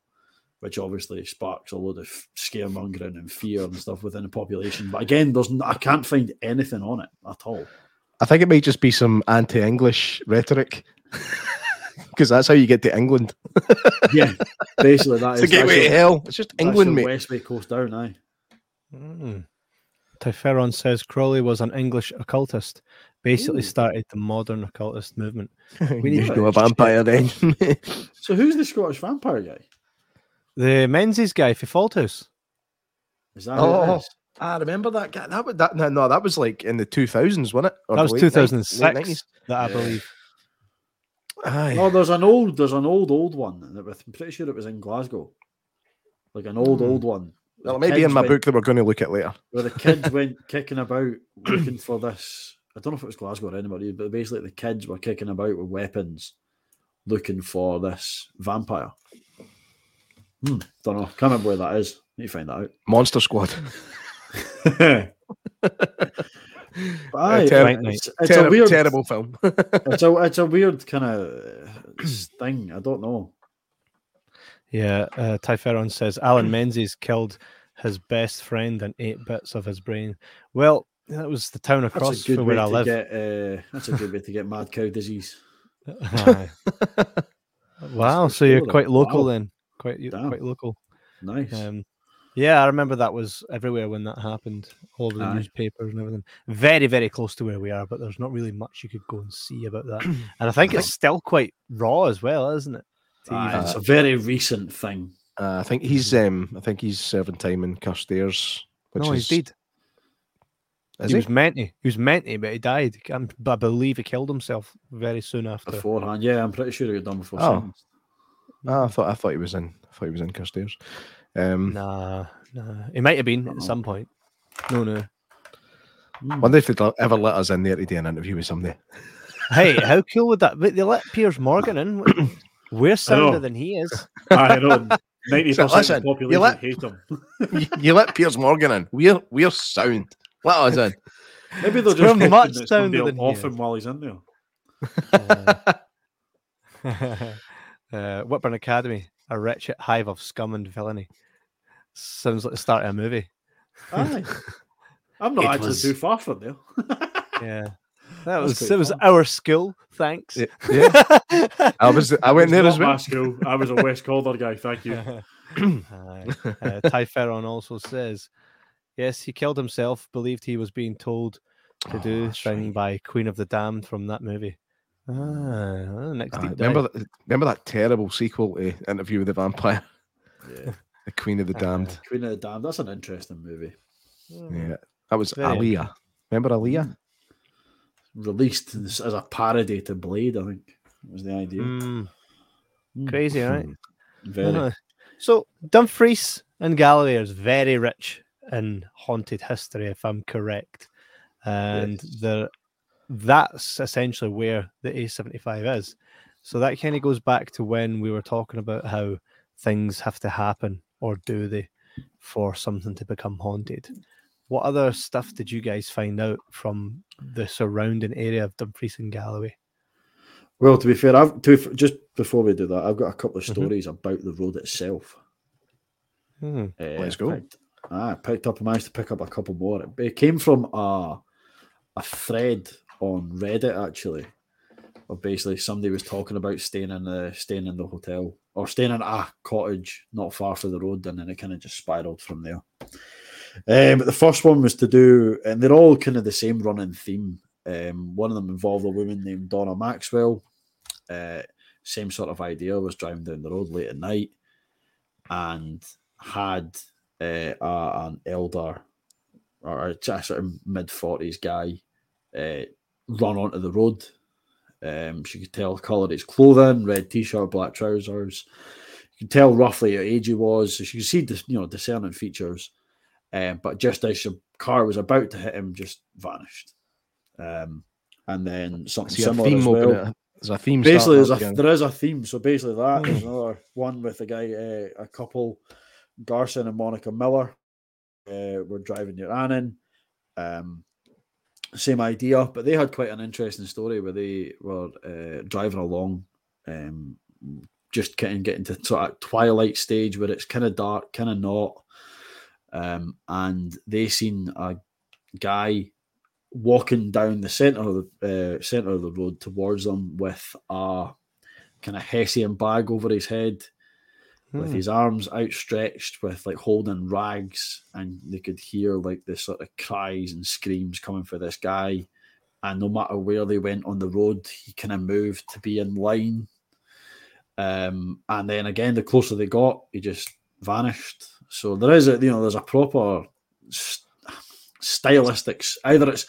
A: which obviously sparks a load of scaremongering and fear and stuff within the population. But again, there's n- I can't find anything on it at all.
C: I think it might just be some anti-English rhetoric. Because that's how you get to England.
A: Yeah, basically that is
C: It's a gateway to hell. It's just England,
A: your
C: mate.
A: Westway coast down, aye.
B: Mm. Typheron says Crowley was an English occultist, basically
A: Ooh.
B: started the modern occultist movement.
C: We
B: need
C: need
B: to
C: to know a vampire then.
A: So who's the Scottish vampire guy?
B: The Menzies guy for Fauldhouse.
A: Is that who it
C: Oh. I remember that guy. That was that. No, no, that was like in the two thousands, wasn't it? Or
B: That was 2006 that I
A: Yeah.
B: believe.
C: Aye.
A: Oh, there's an old, there's an old, old one. I'm pretty sure it was in Glasgow, like an old,
B: Hmm.
A: old one.
C: Well,
A: The
C: it may be in my
A: went-
C: book that we're going to look at later.
A: where the kids went kicking about looking for this. I don't know if it was Glasgow or anybody, but basically the kids were kicking about with weapons looking for this vampire. Hmm, don't know. Can't remember where that is. Need to find that out.
C: Monster Squad.
A: out. Aye,
C: ter-
A: it's, it's a
C: Terrible,
A: weird,
C: terrible film.
A: it's a it's a weird kind of thing. I don't know.
B: Yeah, uh, Typheron says Alan Menzies killed his best friend and ate bits of his brain. Well, that was the town across
A: That's a good
B: from where I
A: to
B: live.
A: get. Uh, that's a good way to get mad cow disease.
B: Wow, so you're quite local
A: Wow.
B: then. Quite
A: Damn.
B: quite local.
A: Nice.
B: Um, yeah, I remember that was everywhere when that happened. All over the
A: Aye.
B: newspapers and everything. Very, very close to where we are, but there's not really much you could go and see about that. And I think it's still quite raw as well, isn't it?
A: Aye, it's a very recent thing.
C: Uh, I think he's um, I think he's serving time in Carstairs. Which
B: no,
C: is,
B: he's dead.
C: Is
B: he,
C: he?
B: was meant to. He was meant to, but he died. I'm- but I believe he killed himself very soon after.
A: beforehand. Yeah, I'm pretty sure he got done before.
C: Oh.
A: Sentenced.
C: Ah, I thought I thought he was in. I thought he was in Carstairs. Um,
B: Nah, nah. He might have been at some point. No, no.
A: Hmm.
C: Wonder if they'd ever let us in there to do an interview with somebody.
B: Hey, how cool would that? But they let Piers Morgan in. We're sounder than he is.
A: I know. Ninety
C: So
A: percent
C: listen,
A: of the
C: you
A: population
C: let-
A: hate him.
C: you, you let Piers Morgan in. We're we're sound. Let us in.
A: Maybe they'll
B: We're
A: just hoping
B: much
A: that somebody
B: sounder than he
A: off
B: is.
A: him while he's in there.
B: uh, Whitburn Academy, a wretched hive of scum and villainy. Sounds like the start of a movie.
A: Aye. I'm not
C: It
A: actually
C: was-
A: too far from there.
B: Yeah, that
A: That's
B: was
A: quite
B: it. Was
A: fun.
B: our school. Thanks.
C: Yeah, yeah. I was I went
A: It's
C: there
A: not
C: as
A: my
C: well.
A: school. I was a West Calder guy. Thank you.
B: Aye. uh, Ty Ferron also says, yes, he killed himself. Believed he was being told to
C: Oh,
B: do
C: that's
B: thing
C: right.
B: by Queen of the Damned from that movie. Ah, ah, next
C: Aye, remember
B: dive.
C: that, remember that terrible sequel to Interview with the Vampire,
A: Yeah.
C: The Queen of the
B: Uh,
C: Damned.
A: Queen of the Damned. That's an interesting movie.
C: Yeah, that was
B: Very
C: Aaliyah. Remember Aaliyah?
A: Released as as a parody to Blade, I think was the idea.
B: Mm,
A: Mm.
B: crazy, right?
A: Very.
B: Uh, So Dumfries and Galloway is very rich in haunted history, if I'm correct, and
A: Yes.
B: the that's essentially where the A75 is. So that kind of goes back to when we were talking about how things have to happen, or do they, for something to become haunted. What other stuff did you guys find out from the surrounding area of Dumfries and Galloway?
A: Well, to be fair, I've to, just before we do that, I've got a couple of
B: Mhm.
A: stories about the road itself.
B: Hmm.
A: Uh,
C: Let's go.
A: Picked, I picked up, I managed to pick up a couple more. It, it came from a a thread on Reddit actually, of basically somebody was talking about staying in the staying in the hotel or staying in a cottage not far from the road, and then it kind of just spiraled from there. Um, but the first one was to do, and they're all kind of the same running theme. Um, one of them involved a woman named Donna Maxwell. Uh, same sort of idea was driving down the road late at night and had uh, a, an elder or a sort of mid 40s guy uh, run onto the road. Um, she could tell colour of his clothing, red t-shirt, black trousers. You could tell roughly what age he was. So she could see, the, you know, discerning features. Um, but just as the car was about to hit him, just vanished. Um, and then something similar
C: theme
A: as well.
C: There's a theme.
A: Basically, there's a there is a theme. So basically, that there's another one with a guy, uh, a couple, Garson and Monica Miller. Uh, were driving near Annan. Um, same idea, but they had quite an interesting story where they were uh, driving along, um, just of getting to sort of twilight stage where it's kind of dark, kind of not, um, and they seen a guy walking down the center of the uh, center of the road towards them with a kind of hessian bag over his head with
B: Hmm.
A: his arms outstretched with like holding rags and they could hear like this sort of cries and screams coming for this guy. And no matter where they went on the road he kind of moved to be in line. Um and then again the closer they got he just vanished. So there is a you know there's a proper st- stylistics either it's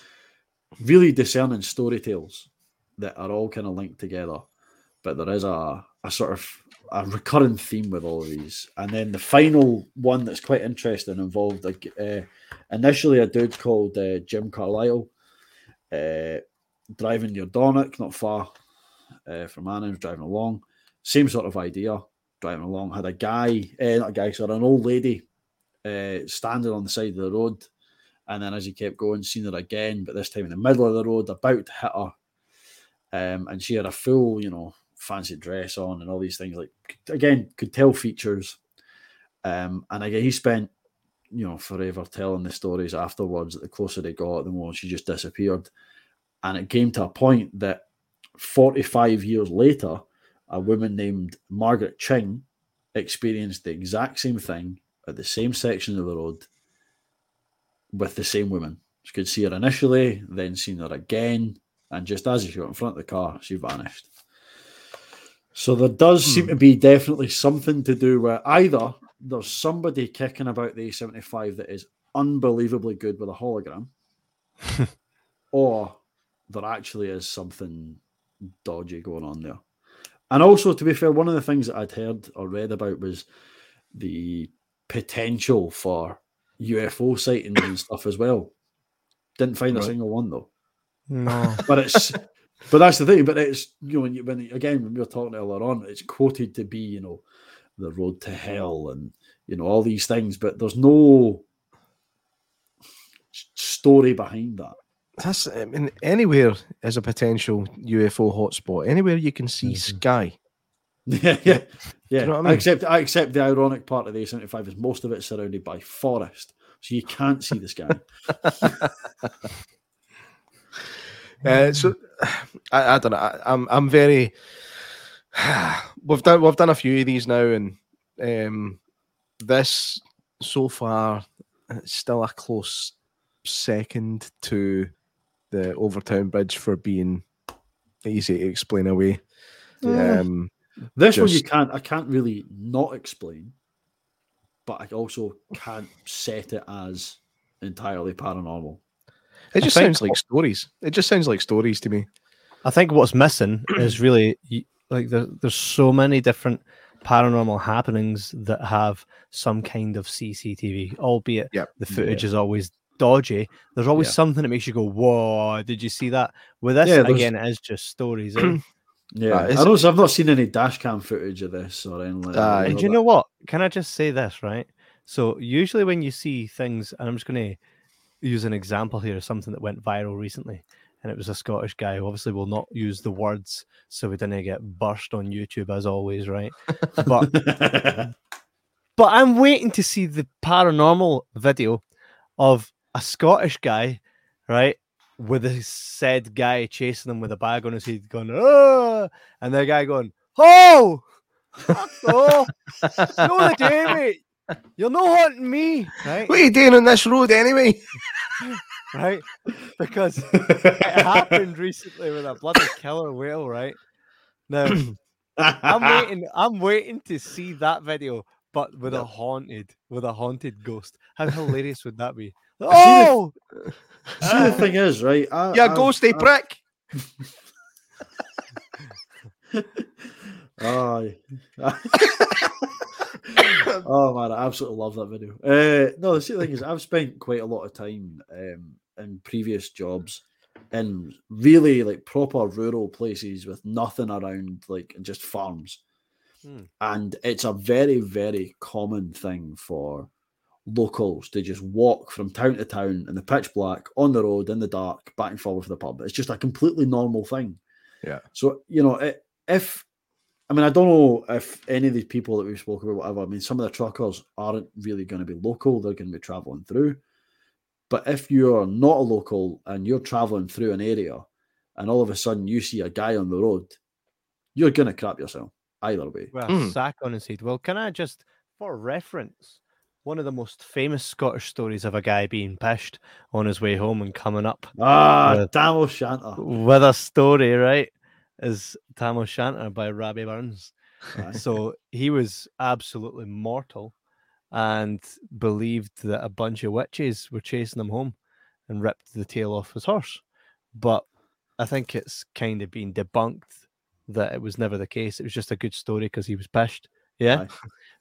A: really discerning story tales that are all kind of linked together but there is a, a sort of a recurring theme with all of these. And then the final one that's quite interesting involved uh, initially a dude called uh, Jim Carlisle uh, driving your Dornock, not far uh, from Annan, driving along. Same sort of idea, driving along. Had a guy, uh, not a guy, sorry, an old lady uh, standing on the side of the road. And then as he kept going, seen her again, but this time in the middle of the road, about to hit her. Um, and she had a full, you know, fancy dress on and all these things. Like again, could tell features. Um, and again, he spent, you know, forever telling the stories afterwards. That the closer they got, the more she just disappeared. And it came to a point that 45 years later, a woman named Margaret Ching experienced the exact same thing at the same section of the road with the same woman. She could see her initially, then seen her again, and just as she got in front of the car, she vanished. So there does seem hmm. to be definitely something to do with either there's somebody kicking about the A75 that is unbelievably good with a hologram, or there actually is something dodgy going on there. And also, to be fair, one of the things that I'd heard or read about was the potential for UFO sightings and stuff as well. Didn't find a single one though
B: No.
A: but it's but that's the thing. But it's you know when you when again when we were talking earlier on, it's quoted to be you know the road to hell and you know all these things, but there's no story behind that.
C: That's I mean, anywhere is a potential UFO hotspot. Anywhere you can see mm-hmm. sky.
A: yeah, yeah, yeah.
C: know I mean?
A: Except I accept the ironic part of the A75 is most of it's surrounded by forest, so you can't see the sky.
C: Uh, so I, I don't know. I, I'm I'm very. we've done we've done a few of these now, and um, this so far it's still a close second to the Overtoun Bridge for being easy to explain away.
A: Yeah.
C: Um,
A: This one you can't. I can't really not explain, but I also can't set it as entirely paranormal.
C: It just sounds like stories. It just sounds like stories to me.
B: I think what's missing is really like there, there's so many different paranormal happenings that have some kind of CCTV, albeit
C: Yep.
B: the footage is always dodgy. There's always
A: Yeah.
B: something that makes you go, "Whoa! Did you see that?" With this,
A: Yeah,
B: again, it is just stories. eh?
A: Yeah,
C: Uh,
A: I don't, I've not seen any dash cam footage of this or anything like
C: Aye.
A: that.
B: and you know what? Can I just say this, right? So usually when you see things, and I'm just going to use an example here of something that went viral recently, and it was a Scottish guy who obviously will not use the words so we didn't get burst on YouTube as always, right? But but I'm waiting to see the paranormal video of a Scottish guy, right, with the said guy chasing them with a bag on his head, going, oh, and the guy going, oh, oh, no, the day, mate. You're not haunting me, right?
C: What are you doing on this road anyway?
B: Right? Because it happened recently with a bloody killer whale, right? Now, I'm waiting. I'm waiting to see that video, but with a haunted, with a haunted ghost. How hilarious would that be? Oh,
A: See, the thing is, right? I,
C: Yeah,
A: I-
C: ghosty eh,
A: I-
C: prick.
A: Aye. oh man, I absolutely love that video. Uh, no, the thing is, I've spent quite a lot of time um, in previous jobs in really like proper rural places with nothing around, like just farms.
B: Hmm.
A: And it's a very, very common thing for locals to just walk from town to town in the pitch black, on the road, in the dark, back and forward for the pub. It's just a completely normal thing.
C: Yeah.
A: So, you know, i- if I mean, I don't know if any of these people that we've spoken about, whatever. I mean, some of the truckers aren't really going to be local; they're going to be traveling through. But if you're not a local and you're traveling through an area, and all of a sudden you see a guy on the road, you're going to crap yourself either way.
B: with a
C: Mm.
B: sack on his head. Well, can I just, for reference, one of the most famous Scottish stories of a guy being pished on his way home and coming up
A: Ah,
B: Yeah.
A: Tam O'Shanter.
B: with a story, right? Is Tam O'Shanter by Robbie Burns.
A: Aye.
B: So he was absolutely mortal and believed that a bunch of witches were chasing him home and ripped the tail off his horse. But I think it's kind of been debunked that it was never the case. It was just a good story because he was pished. Yeah.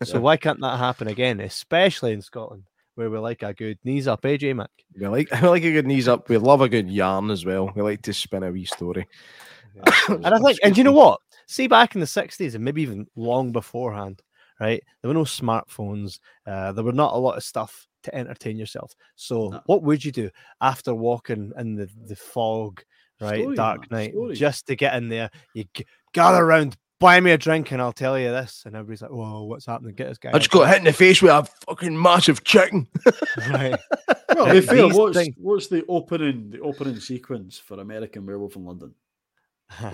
B: So
A: Yeah.
B: why can't that happen again, especially in Scotland, where we like a good knees up, eh, AJ Mac?
C: We like we like a good knees up. We love a good yarn as well. We like to spin a wee story.
B: And I think, and do you know what? See, back in the 60s and maybe even long beforehand, right? There were no smartphones. Uh, there were not a lot of stuff to entertain yourself. So,
A: No.
B: what would you do after walking in the, the fog, right?
A: Stories,
B: Dark
A: man,
B: night,
A: stories.
B: just to get in there? You g- gather around, buy me a drink, and I'll tell you this. And everybody's like, whoa, what's happening? Get this guy.
C: I just got hit in the face with a fucking massive chicken.
B: right.
A: Well, to be
B: These
A: fair, what's,
B: things-
A: what's the opening the opening sequence for American Werewolf in London?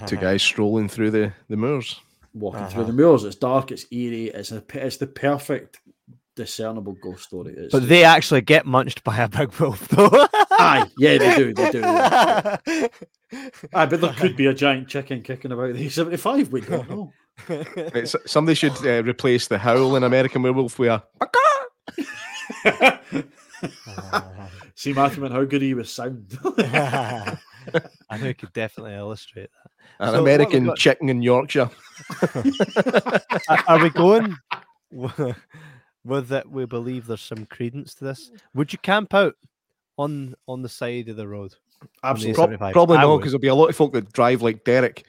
C: Two guys strolling through the, the moors.
A: Walking through
B: Uh-huh.
A: the moors, it's dark, it's eerie, it's a, it's the perfect discernible ghost story. It's,
B: But they actually get munched by a big wolf, though.
A: aye, yeah, they do, they do. yeah, yeah. Aye, but there could be a giant chicken kicking about the A75. We don't know.
C: It's, somebody should uh, replace the howl in American Werewolf with a.
A: See, Matthew, man, how good he was sound.
B: I know you could definitely illustrate
C: An
B: So
C: American chicken in Yorkshire.
B: Are- Are we going with that? We believe there's some credence to this. Would you camp out on on the side of the road?
A: Absolutely.
C: Prob-
B: 75.
C: probably
B: I
C: not, because there'll be a lot of folk that drive like Derek.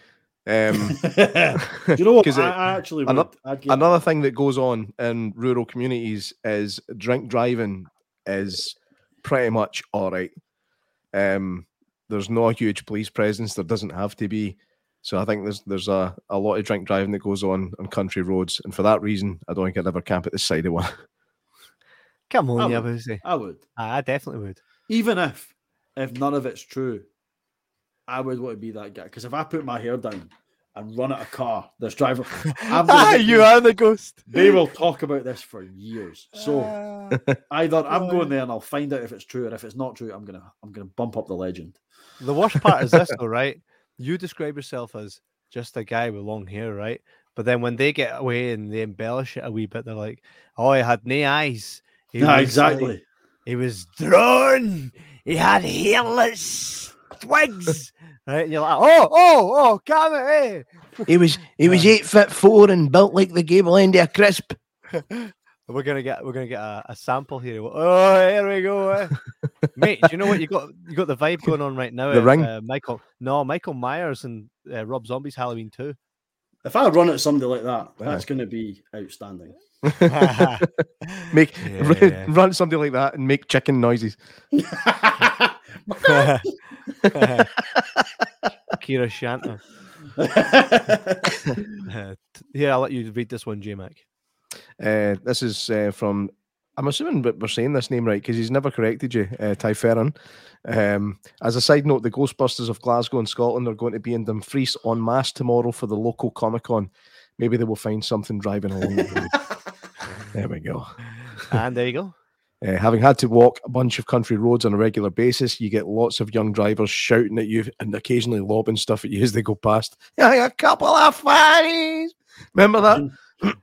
C: Um,
A: Do you know what?
C: 'Cause
A: I,
C: it-
A: I actually would.
C: ano-
A: get,
C: another thing that goes on in rural communities is drink driving is pretty much all right. Um, there's no huge police presence. There doesn't have to be. So I think there's there's a, a lot of drink driving that goes on on country roads, and for that reason, I don't think I'd ever camp at the side of one.
B: Come on,
A: I
B: yeah,
A: would.
B: Boozy.
A: I would.
B: I definitely would.
A: Even if, if none of it's true, I would want to be that guy. Because if I put my hair down and run at a car that's driving, I'm
B: Ah,
A: get
B: you
A: these-
B: are the ghost.
A: They will talk about this for years. So
B: Ah.
A: either I'm going there and I'll find out if it's true, or if it's not true, I'm gonna I'm gonna bump up the legend.
B: The worst part is this, though, right? You describe yourself as just a guy with long hair, right? But then when they get away and they embellish it a wee bit, they're like, "Oh, he had no eyes. He
A: Yeah,
B: was,
A: exactly.
B: like- he was drawn. He had hairless twigs." right? And you're like, "Oh, oh, oh, come here!"
C: He was he was eight foot four and built like the gable end of a crisp.
B: We're gonna get we're gonna get a, a sample here. Oh, here we go, eh? mate. Do you know what you got? You got the vibe going on right now.
C: The
B: eh,
C: Ring?
B: uh, Michael. No, Michael Myers and uh, Rob Zombie's Halloween too.
A: If I run at somebody like that, that's going to be outstanding.
C: Make
B: Yeah,
C: run,
B: yeah.
C: run something like that and make chicken noises.
B: Kira Shanta. T- Here, I'll let you read this one, J Mac.
C: Uh, this is uh, from I'm assuming that we're saying this name right because he's never corrected you, uh, Ty Ferron. Um, as a side note, the Ghostbusters of Glasgow and Scotland are going to be in Dumfries en masse tomorrow for the local Comic Con. Maybe they will find something driving along the road. There we go.
B: And there you go.
C: Uh, having had to walk a bunch of country roads on a regular basis, you get lots of young drivers shouting at you and occasionally lobbing stuff at you as they go past. Yeah, a couple of funnies. Remember that?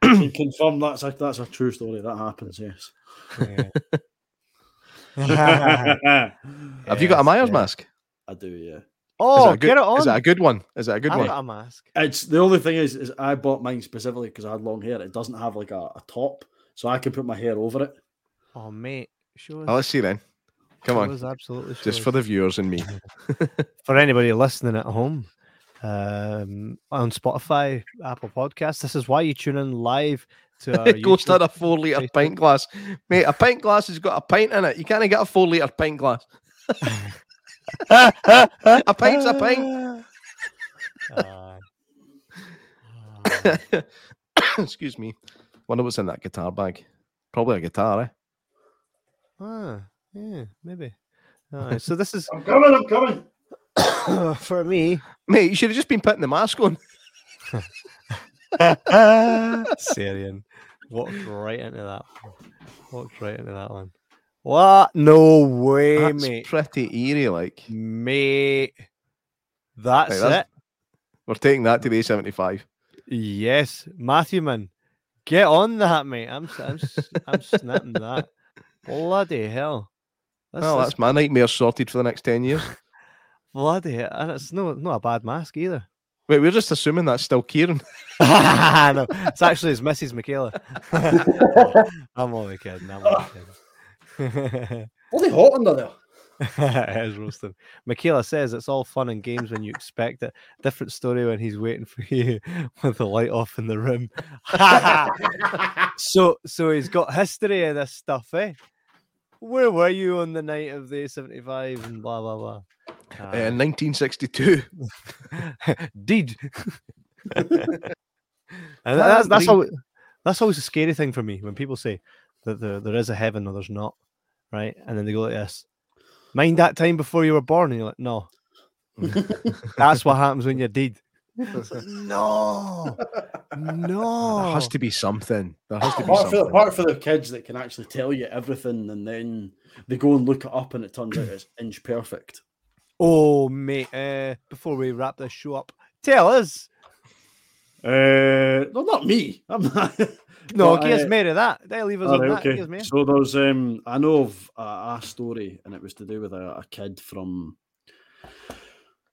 A: Can confirm that's a, that's a true story. That happens. Yes.
C: Have you got a
B: Yes,
C: Myers
B: yeah.
C: mask?
A: I do. Yeah.
B: Oh,
C: good,
B: get it on.
C: Is that a good one? Is that a good
B: I've
C: one?
B: got a mask.
A: It's the only thing is, is I bought mine specifically because I had long hair. It doesn't have like a, a top, so I can put my hair over it.
B: Oh, mate. sure. us.
C: Oh, let's see then. Come
B: show
C: on,
B: absolutely. show
C: just for the viewers and me.
B: for anybody listening at home um, on Spotify, Apple Podcasts, this is why you tune in live to our
C: Ghost
B: YouTube.
C: had a four liter pint glass, mate. A pint glass has got a pint in it. You can't get a four liter pint glass. a pint's a pint.
B: Uh, uh,
C: Excuse me. Wonder what's in that guitar bag. Probably a guitar, eh?
B: ah, yeah, maybe. Alright, so this is
A: I'm coming. I'm coming.
B: for me.
C: Mate, you should have just been putting the mask on.
B: Syrian walked right into that. Walked right into that one. What? No way,
C: That's
B: mate.
C: pretty eerie. Like
B: Mate, that's,
C: Right, that's-
B: it.
C: we're taking that to the A75.
B: Yes, Matthewman, get on that, mate. I'm s- I'm s- I'm snapping that. Bloody hell! That's,
C: Well,
B: that's
C: that's my nightmare sorted for the next ten years.
B: Bloody hell. And it's no not a bad mask either.
C: Wait, we're just assuming that's still Kieran.
B: no, it's actually it's Mrs. Michaela. I'm only kidding. I'm only kidding.
A: Bloody hot under there.
B: it is roasting. Michaela says it's all fun and games when you expect it. Different story when he's waiting for you with the light off in the room. so, so he's got history of this stuff, eh? Where were you on the night of the 75 and blah blah blah?
C: Uh, 1962.
B: Did. and that's that's all. That's always a scary thing for me when people say that there, there is a heaven or there's not, right? And then they go like this. Mind that time before you were born, and you're like, no. That's what happens when you're dead. No, no.
C: There has to be something. There has to be
A: Apart for,
C: something.
A: apart for the kids that can actually tell you everything, and then they go and look it up, and it turns out it's inch perfect.
B: Oh, mate. Uh, before we wrap this show up, tell us.
A: Uh, no, not me. I'm not.
B: No,
A: But,
B: give us
A: uh,
B: more of that. They'll leave us on
A: right,
B: that.
A: okay.
B: Give.
A: So there's um I know of a, a story and it was to do with a, a kid from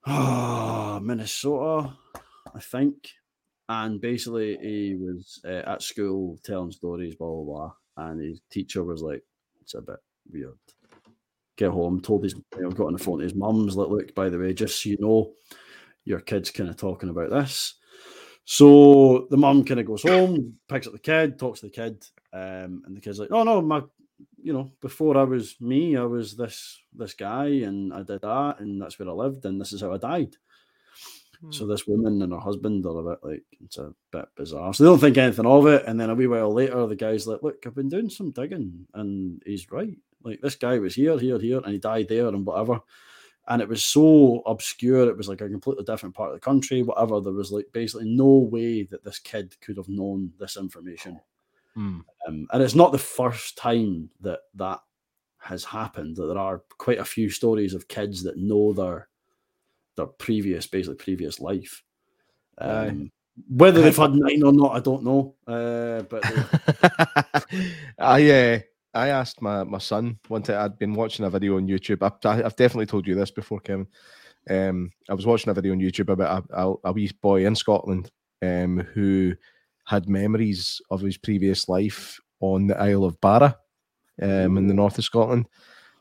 A: ah Minnesota, I think. And basically he was uh, at school telling stories, blah blah blah. And his teacher was like, It's a bit weird. Get home, told his you know, got on the phone to his mum's like, look, by the way, just so you know, your kid's kind of talking about this. So the mum kind of goes home, picks up the kid, talks to the kid, um, and the kid's like, "No, no, my, you know, before I was me, I was this this guy, and I did that, and that's where I lived, and this is how I died." So
B: Hmm.
A: this woman and her husband are a bit like it's a bit bizarre. So they don't think anything of it, and then a wee while later, the guy's like, "Look, I've been doing some digging, and he's right. Like this guy was here, here, here, and he died there, and whatever." and it was so obscure. It was like a completely different part of the country, whatever. There was like basically no way that this kid could have known this information.
C: Hmm.
A: Um, and it's not the first time that that has happened. That there are quite a few stories of kids that know their their previous, basically previous life. Um, whether they've had nine or not, I don't know. Uh, but they-
C: I uh, I asked my, my son one time. I'd been watching a video on YouTube. I've, I've definitely told you this before, Kevin. Um, I was watching a video on YouTube about a, a, a wee boy in Scotland um, who had memories of his previous life on the Isle of Barra um, in the north of Scotland.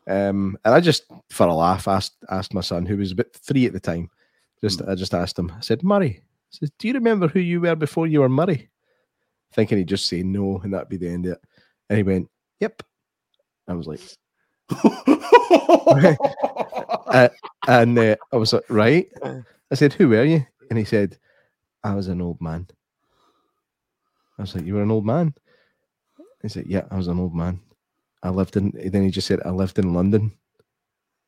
C: Um, and I just, for a laugh, asked asked my son, who was about three at the time, just I just asked him. I said, "Murray, I says, do you remember who you were before you were Murray?" Thinking he'd just say no, and that'd be the end of it. And he went, "Yep." I was like, uh, and uh, I was like, "Right." I said, "Who were you?" And he said, "I was an old man." I was like, "You were an old man?" He said, "Yeah, I was an old man." I lived in. Then he just said, I lived in London.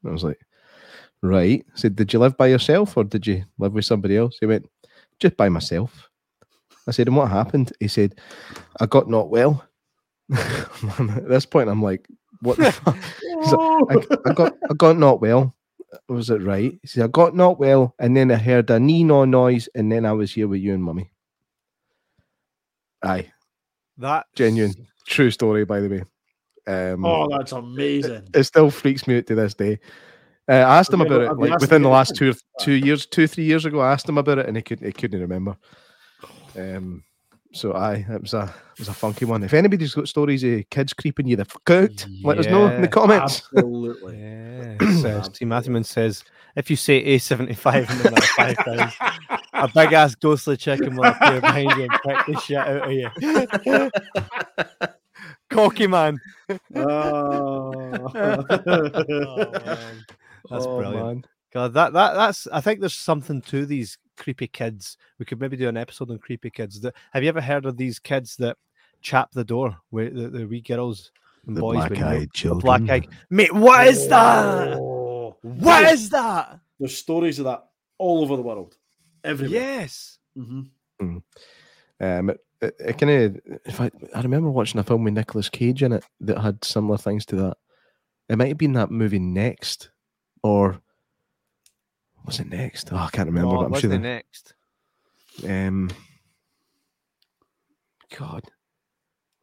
C: I was like, right. I said, did you live by yourself or did you live with somebody else? He went, just by myself. I said, and what happened? He said, I got not well. At this point, I'm like, what the fuck? Like, I, I got I got not well. Was it right? He said, I got not well, and then I heard a knee no noise, and then I was here with you and mummy. Aye,
B: That
C: genuine, true story, by the way. Um,
A: Oh, that's amazing.
C: it still freaks me out to this day. Uh, I asked him about it like within the last two two years, two three years ago. I asked him about it, and he couldn't he couldn't remember. Um, so aye, it was a it was a funky one. If anybody's got stories of kids creeping you the fuck out, let us know in the comments.
A: Absolutely.
B: Yeah. says, T. Matthewman says, if you say A75 no matter five times, a big ass ghostly chicken will appear behind you and prick the shit out of you. Cocky man.
A: Oh.
B: Oh, man. That's
C: Oh,
B: brilliant.
C: man.
B: God, that, that that's I think there's something to these creepy kids. We could maybe do an episode on creepy kids. That have you ever heard of these kids that chap the door where the, the wee girls and
C: The
B: boys when you know-
C: black-eyed
B: the
C: children.
B: black-eyed. mate what is that
A: Oh.
B: what is that
A: There's stories of that all over the world. Everywhere.
B: yes
A: hmm
C: Um, it, it, it kind of. If I, I remember watching a film with Nicolas Cage in it that had similar things to that. It might have been that movie Next, or was it Next? Oh, I can't remember.
B: oh,
C: but I'm sure.
B: the next
C: Um, God,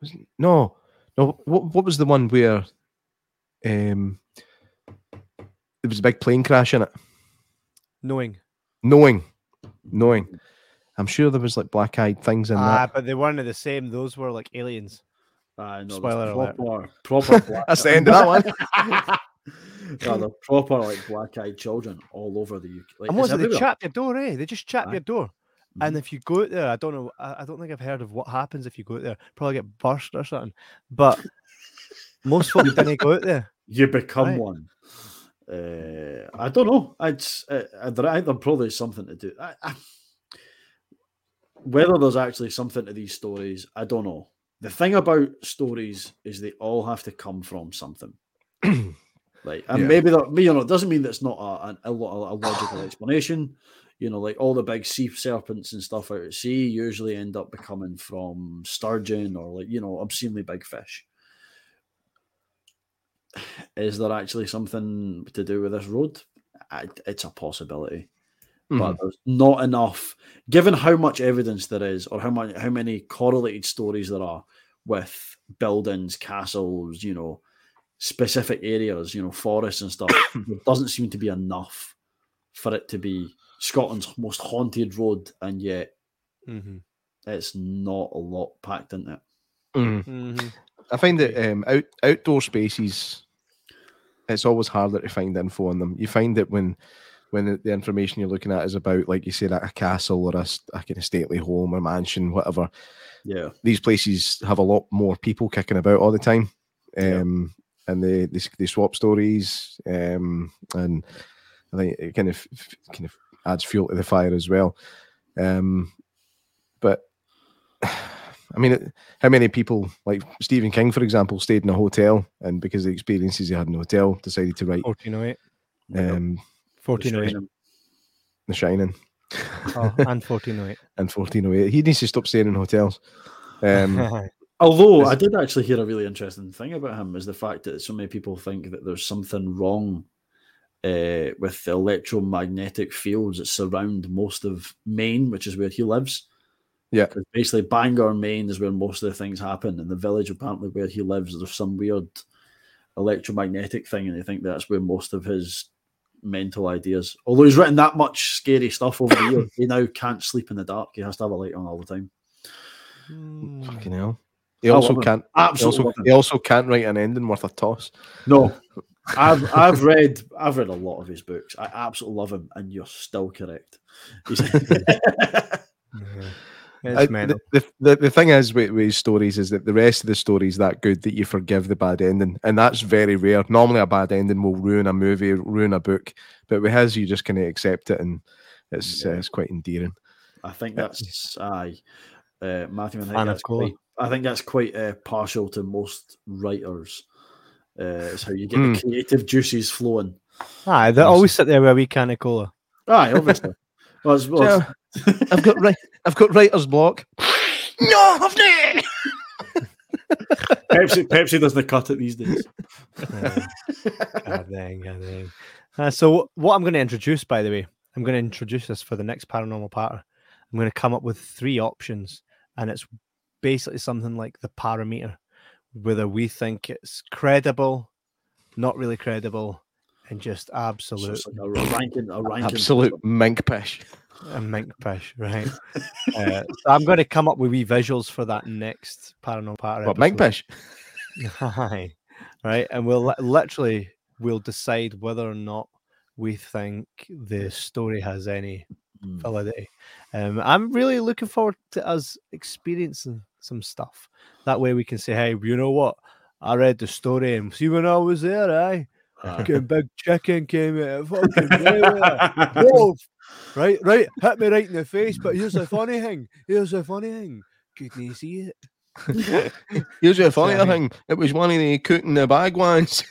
C: was no, no. What what was the one where, um, there was a big plane crash in it?
B: knowing
C: Knowing, knowing. I'm sure there was like black eyed things in
B: ah
C: that.
B: but they weren't the same those were like aliens
A: I know.
B: Spoiler alert.
A: proper, proper black
C: That's the end of that one.
A: yeah, they're proper like black-eyed children all over the UK. Like,
B: and
A: it's
B: was they chap your door eh they just chap your door
C: Mm-hmm.
B: and if you go out there I don't know I, I don't think I've heard of what happens if you go out there probably get burst or something but most folk didn't go out there
A: you become
B: Right.
A: one. Uh, I don't know. It's uh, uh, there either probably something to do. I, I, whether there's actually something to these stories, I don't know. The thing about stories is they all have to come from something. Like, and
C: Yeah.
A: maybe that, you know, it doesn't mean that's not a, a, a logical explanation. You know, like all the big sea serpents and stuff out at sea usually end up becoming from sturgeon or like, you know, obscenely big fish. Is there actually something to do with this road? I, it's a possibility,
C: Mhm.
A: but there's not enough. Given how much evidence there is, or how much, how many correlated stories there are with buildings, castles, you know, specific areas, you know, forests and stuff, there doesn't seem to be enough for it to be Scotland's most haunted road, and yet
B: mm-hmm.
A: it's not a lot packed in it.
C: Mhm.
B: Mm-hmm.
C: I find that um, out, outdoor spaces, it's always harder to find info on them. You find that when when the- the information you're looking at is about, like you say, said, a castle or a kind of stately home or mansion, whatever,
A: Yeah,
C: these places have a lot more people kicking about all the time.
A: Yeah.
C: Um, and they, they they swap stories, um, and I think it kind of kind of adds fuel to the fire as well. Um, but I mean, it- how many people, like Stephen King, for example, stayed in a hotel, and because of the experiences he had in the hotel, decided to write
B: 1408
A: yeah.
C: um,
A: The
B: 1408
A: Shining.
C: The Shining
B: oh, and 1408
C: and 1408. He needs to stop staying in hotels. Um,
A: Although I did actually hear a really interesting thing about him is the fact that so many people think that there's something wrong uh, with the electromagnetic fields that surround most of Maine, which is where he lives.
C: Yeah.
A: 'Cause basically Bangor, Maine is where most of the things happen, and the village apparently where he lives, there's some weird electromagnetic thing, and I think that's where most of his mental ideas. Although he's written that much scary stuff over the years, he now can't sleep in the dark. He has to have a light on all the time.
B: Hmm.
C: fucking hell. He
A: I
C: also can't. He
A: Absolutely.
C: also, he also can't write an ending worth a toss.
A: No, I've I've read I've read a lot of his books. I absolutely love him, and you're still correct.
C: I- the, the, the, thing is with, with stories is that the rest of the story is that good that you forgive the bad ending, and that's very rare. Normally, a bad ending will ruin a movie, ruin a book, but with his, you just kind of accept it, and it's uh, it's quite endearing.
A: I think that's aye, uh, Matthew. I think that's quite. I think that's quite uh, partial to most writers. Uh, it's how you get
C: Hmm.
A: the creative juices flowing.
B: Aye, they always sit there with a wee can of cola.
A: Aye, obviously. well, well, it's-
C: I've got right. I've got writer's block. no, I've not.
A: Pepsi, Pepsi doesn't cut it these days.
B: Uh, God dang, God dang. Uh, so what I'm going to introduce, by the way, I'm going to introduce this for the next paranormal partner. I'm going to come up with three options, and it's basically something like the parameter, whether we think it's credible, not really credible, and just absolute
A: it's like a ranking, a ranking.
C: Absolute mink pish.
B: A mink pish, right? uh, so I'm going to come up with wee visuals for that next paranormal partner.
C: What mink pish?
B: Aye. right, and we'll literally we'll decide whether or not we think the story has any
A: Mm.
B: validity. Um, I'm really looking forward to us experiencing some stuff. That way, we can say, "Hey, you know what? I read the story, and see when I was there, eh?
A: Aye.
B: Fucking big chicken came out, fucking nowhere. Whoa, right, right, hit me right in the face. But here's the funny thing. Here's the funny thing. Couldn't you see it?
C: Here's a funny
B: Sorry.
C: thing. It was one of the cooking the bag ones.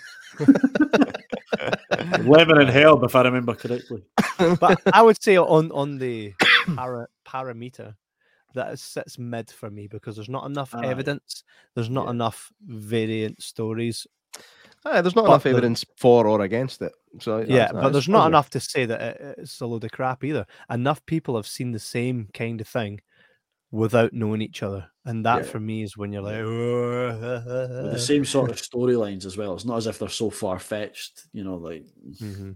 A: Lemon and herb, if I remember correctly.
B: but I would say on on the para, parameter that it sits mid for me because there's not enough
A: Aye.
B: evidence. There's not
A: Yeah.
B: enough variant stories.
C: Aye, there's not
B: But
C: enough
B: the-
C: evidence for or against it. So
B: yeah,
C: that's-
B: but there's not enough to say that it, it's a load of crap either. Enough people have seen the same kind of thing without knowing each other, and that
A: Yeah.
B: for me is when you're like,
A: With the same sort of storylines as well. It's not as if they're so far fetched, you know, like,
B: mm-hmm.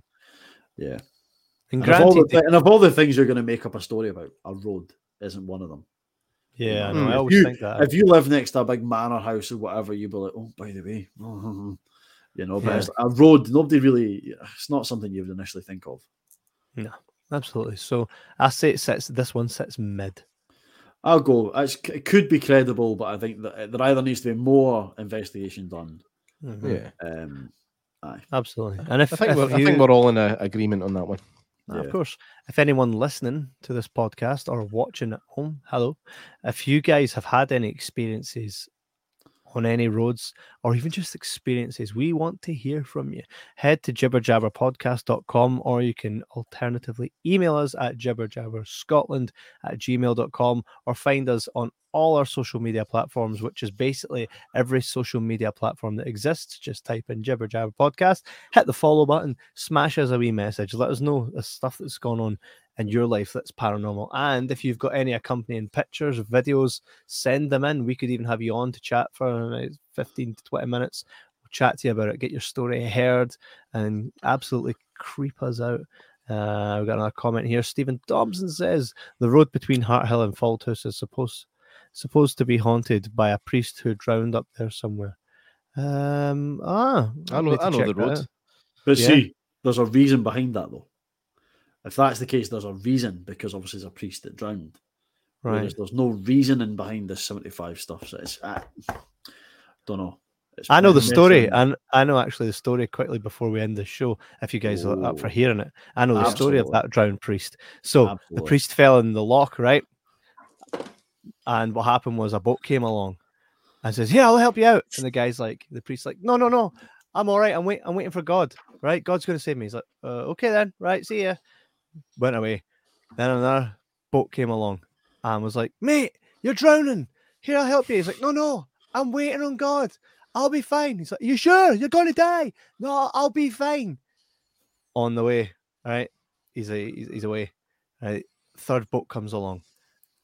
A: yeah.
B: And
A: And of, all the,
B: granted,
A: and of all the things you're going to make up a story about, a road isn't one of them.
B: yeah, I,
C: Mm.
B: know, I always
A: you-
B: think that.
A: If you live next to a big manor house or whatever, you'd be like, oh, by the way, you know, but
B: Yeah.
A: it's a road, nobody really, it's not something you would initially think of.
B: No, absolutely. So I say it sits. This one sits mid.
A: I'll go. It's, it could be credible, but I think that there either needs to be more investigation done.
B: Mhm.
C: Yeah,
A: Um, aye.
B: Absolutely. And if,
C: I think
B: if
C: we're, I think we're all in a, agreement on that one.
B: Of course. If anyone listening to this podcast or watching at home, hello. If you guys have had any experiences on any roads or even just experiences, we want to hear from you. Head to jibberjabberpodcast.com or you can alternatively email us at jibberjabberscotland at gmail.com or find us on all our social media platforms, which is basically every social media platform that exists. Just type in Jibber Jabber Podcast, hit the follow button, smash us a wee message, let us know the stuff that's gone on in your life that's paranormal. And if you've got any accompanying pictures, or videos, send them in. We could even have you on to chat for uh, 15 to 20 minutes. We'll chat to you about it, get your story heard, and absolutely creep us out. Uh, we've got another comment here. Stephen Dobson says the road between Harthill and Fauldhouse is supposed supposed to be haunted by a priest who drowned up there somewhere. Um, ah,
C: I know, I know the road.
B: out.
A: But
B: Yeah.
A: see, there's a reason behind that, though. If that's the case, there's a reason because obviously there's a priest that drowned.
B: Right.
A: Whereas there's no reasoning behind this 75 stuff. So it's, I don't know. It's
B: I know the story,
A: and-
B: I know actually the story quickly before we end the show. If you guys are up for
A: Oh.
B: hearing it, I know the story of that drowned priest. So the priest fell in the lock, right? And what happened was a boat came along and says, "Yeah, I'll help you out." And the guy's like, the priest's like, "No, no, no, I'm all right. I'm wait, I'm waiting for God. Right? God's going to save me." He's like, uh, "Okay then. Right? See ya." Went away. Then another boat came along and was like, "Mate, you're drowning. Here, I'll help you." He's like, "No, no, I'm waiting on God. I'll be fine." He's like, "You sure? You're going to die?" No, I'll be fine. On the way, right? He's a, he's, he's away. Right? Third boat comes along.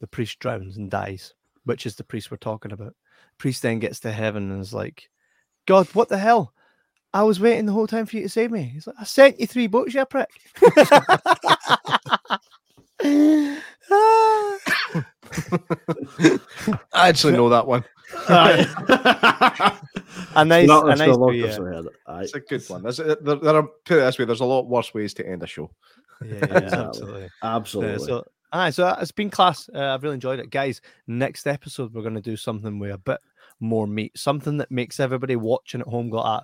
B: The priest drowns and dies, which is the priest we're talking about. Priest then gets to heaven and is like, God, what the hell? I was waiting the whole time for you to save me. He's like, I sent you three boats, you prick.
C: I actually know that one.
A: Aye.
B: a nice,
A: Not
B: a nice
A: the
B: wee,
A: locals who heard it.
C: It's a good one. There's, there, there are put it this way. There's a lot worse ways to end a show.
B: yeah, yeah,
A: Exactly.
B: absolutely.
A: Absolutely.
B: Uh, so, aye, so it's been class. Uh, I've really enjoyed it, guys. Next episode, we're going to do something with a bit more meat, something that makes everybody watching at home go, ah,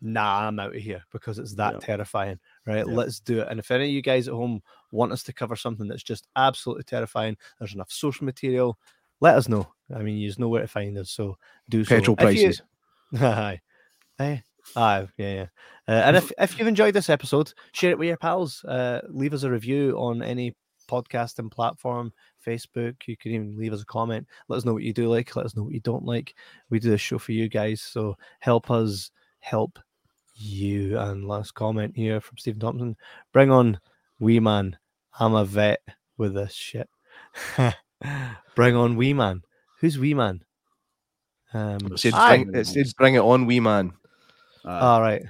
B: nah, I'm out of here because it's that
A: Yeah.
B: terrifying, right?
A: Yeah.
B: Let's do it. And if any of you guys at home want us to cover something that's just absolutely terrifying, there's enough social material. Let us know. I mean, you know where to find us, so do so.
C: Petrol
B: you-
C: prices.
B: Aye. Eh, Ah, yeah, yeah. Uh, and if, if you've enjoyed this episode, share it with your pals. Uh, leave us a review on any podcasting platform, Facebook. You can even leave us a comment. Let us know what you do like. Let us know what you don't like. We do this show for you guys, so help us help you. And last comment here from Stephen Thompson: Bring on Wee Man. I'm a vet with this shit. Bring on Wee Man. Who's Wee Man? Um,
C: It said, bring, it said, bring it on, wee man.
F: Uh,
B: All right.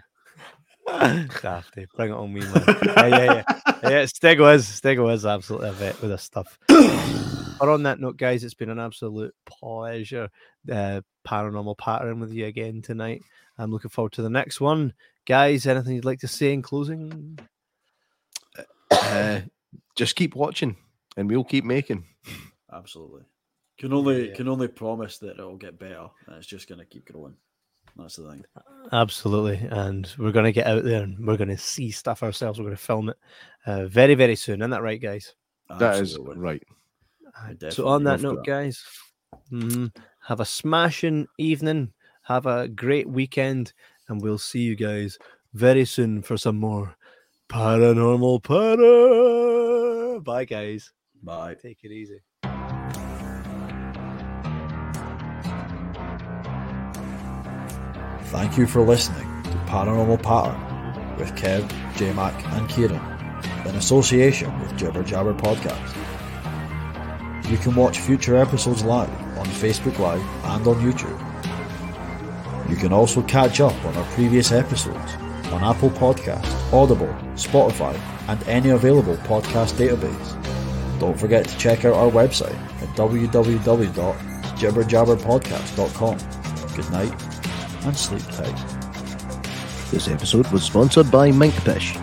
B: Dafty, bring it on me, man. yeah, yeah, yeah. Yeah, Stego is Stego is absolutely a vet with this stuff. but on that note, guys, it's been an absolute pleasure uh, paranormal patter with you again tonight. I'm looking forward to the next one. Guys, anything you'd like to say in closing?
C: Uh, just keep watching, and we'll keep making.
F: Absolutely. Can only
B: Yeah.
F: can only promise that it'll get better and it's just gonna keep growing. That's the thing.
B: Absolutely. And we're going to get out there and we're going to see stuff ourselves. We're going to film it uh, very, very soon. Isn't that right, guys?
C: That is
F: Absolutely.
C: right.
B: So on that
F: for
B: note, guys, mhm, have a smashing evening. Have a great weekend, and we'll see you guys very soon for some more paranormal patter. Bye, guys.
F: Bye.
B: Take it easy.
A: Thank you for listening to Paranormal Patter with Kev, J Mac, and Kieran in association with Jibber Jabber Podcast. You can watch future episodes live on Facebook Live and on YouTube. You can also catch up on our previous episodes on Apple Podcasts, Audible, Spotify, and any available podcast database. Don't forget to check out our website at www.jibberjabberpodcast.com. Good night and sleep tight.
C: This episode was sponsored by Mink Pish.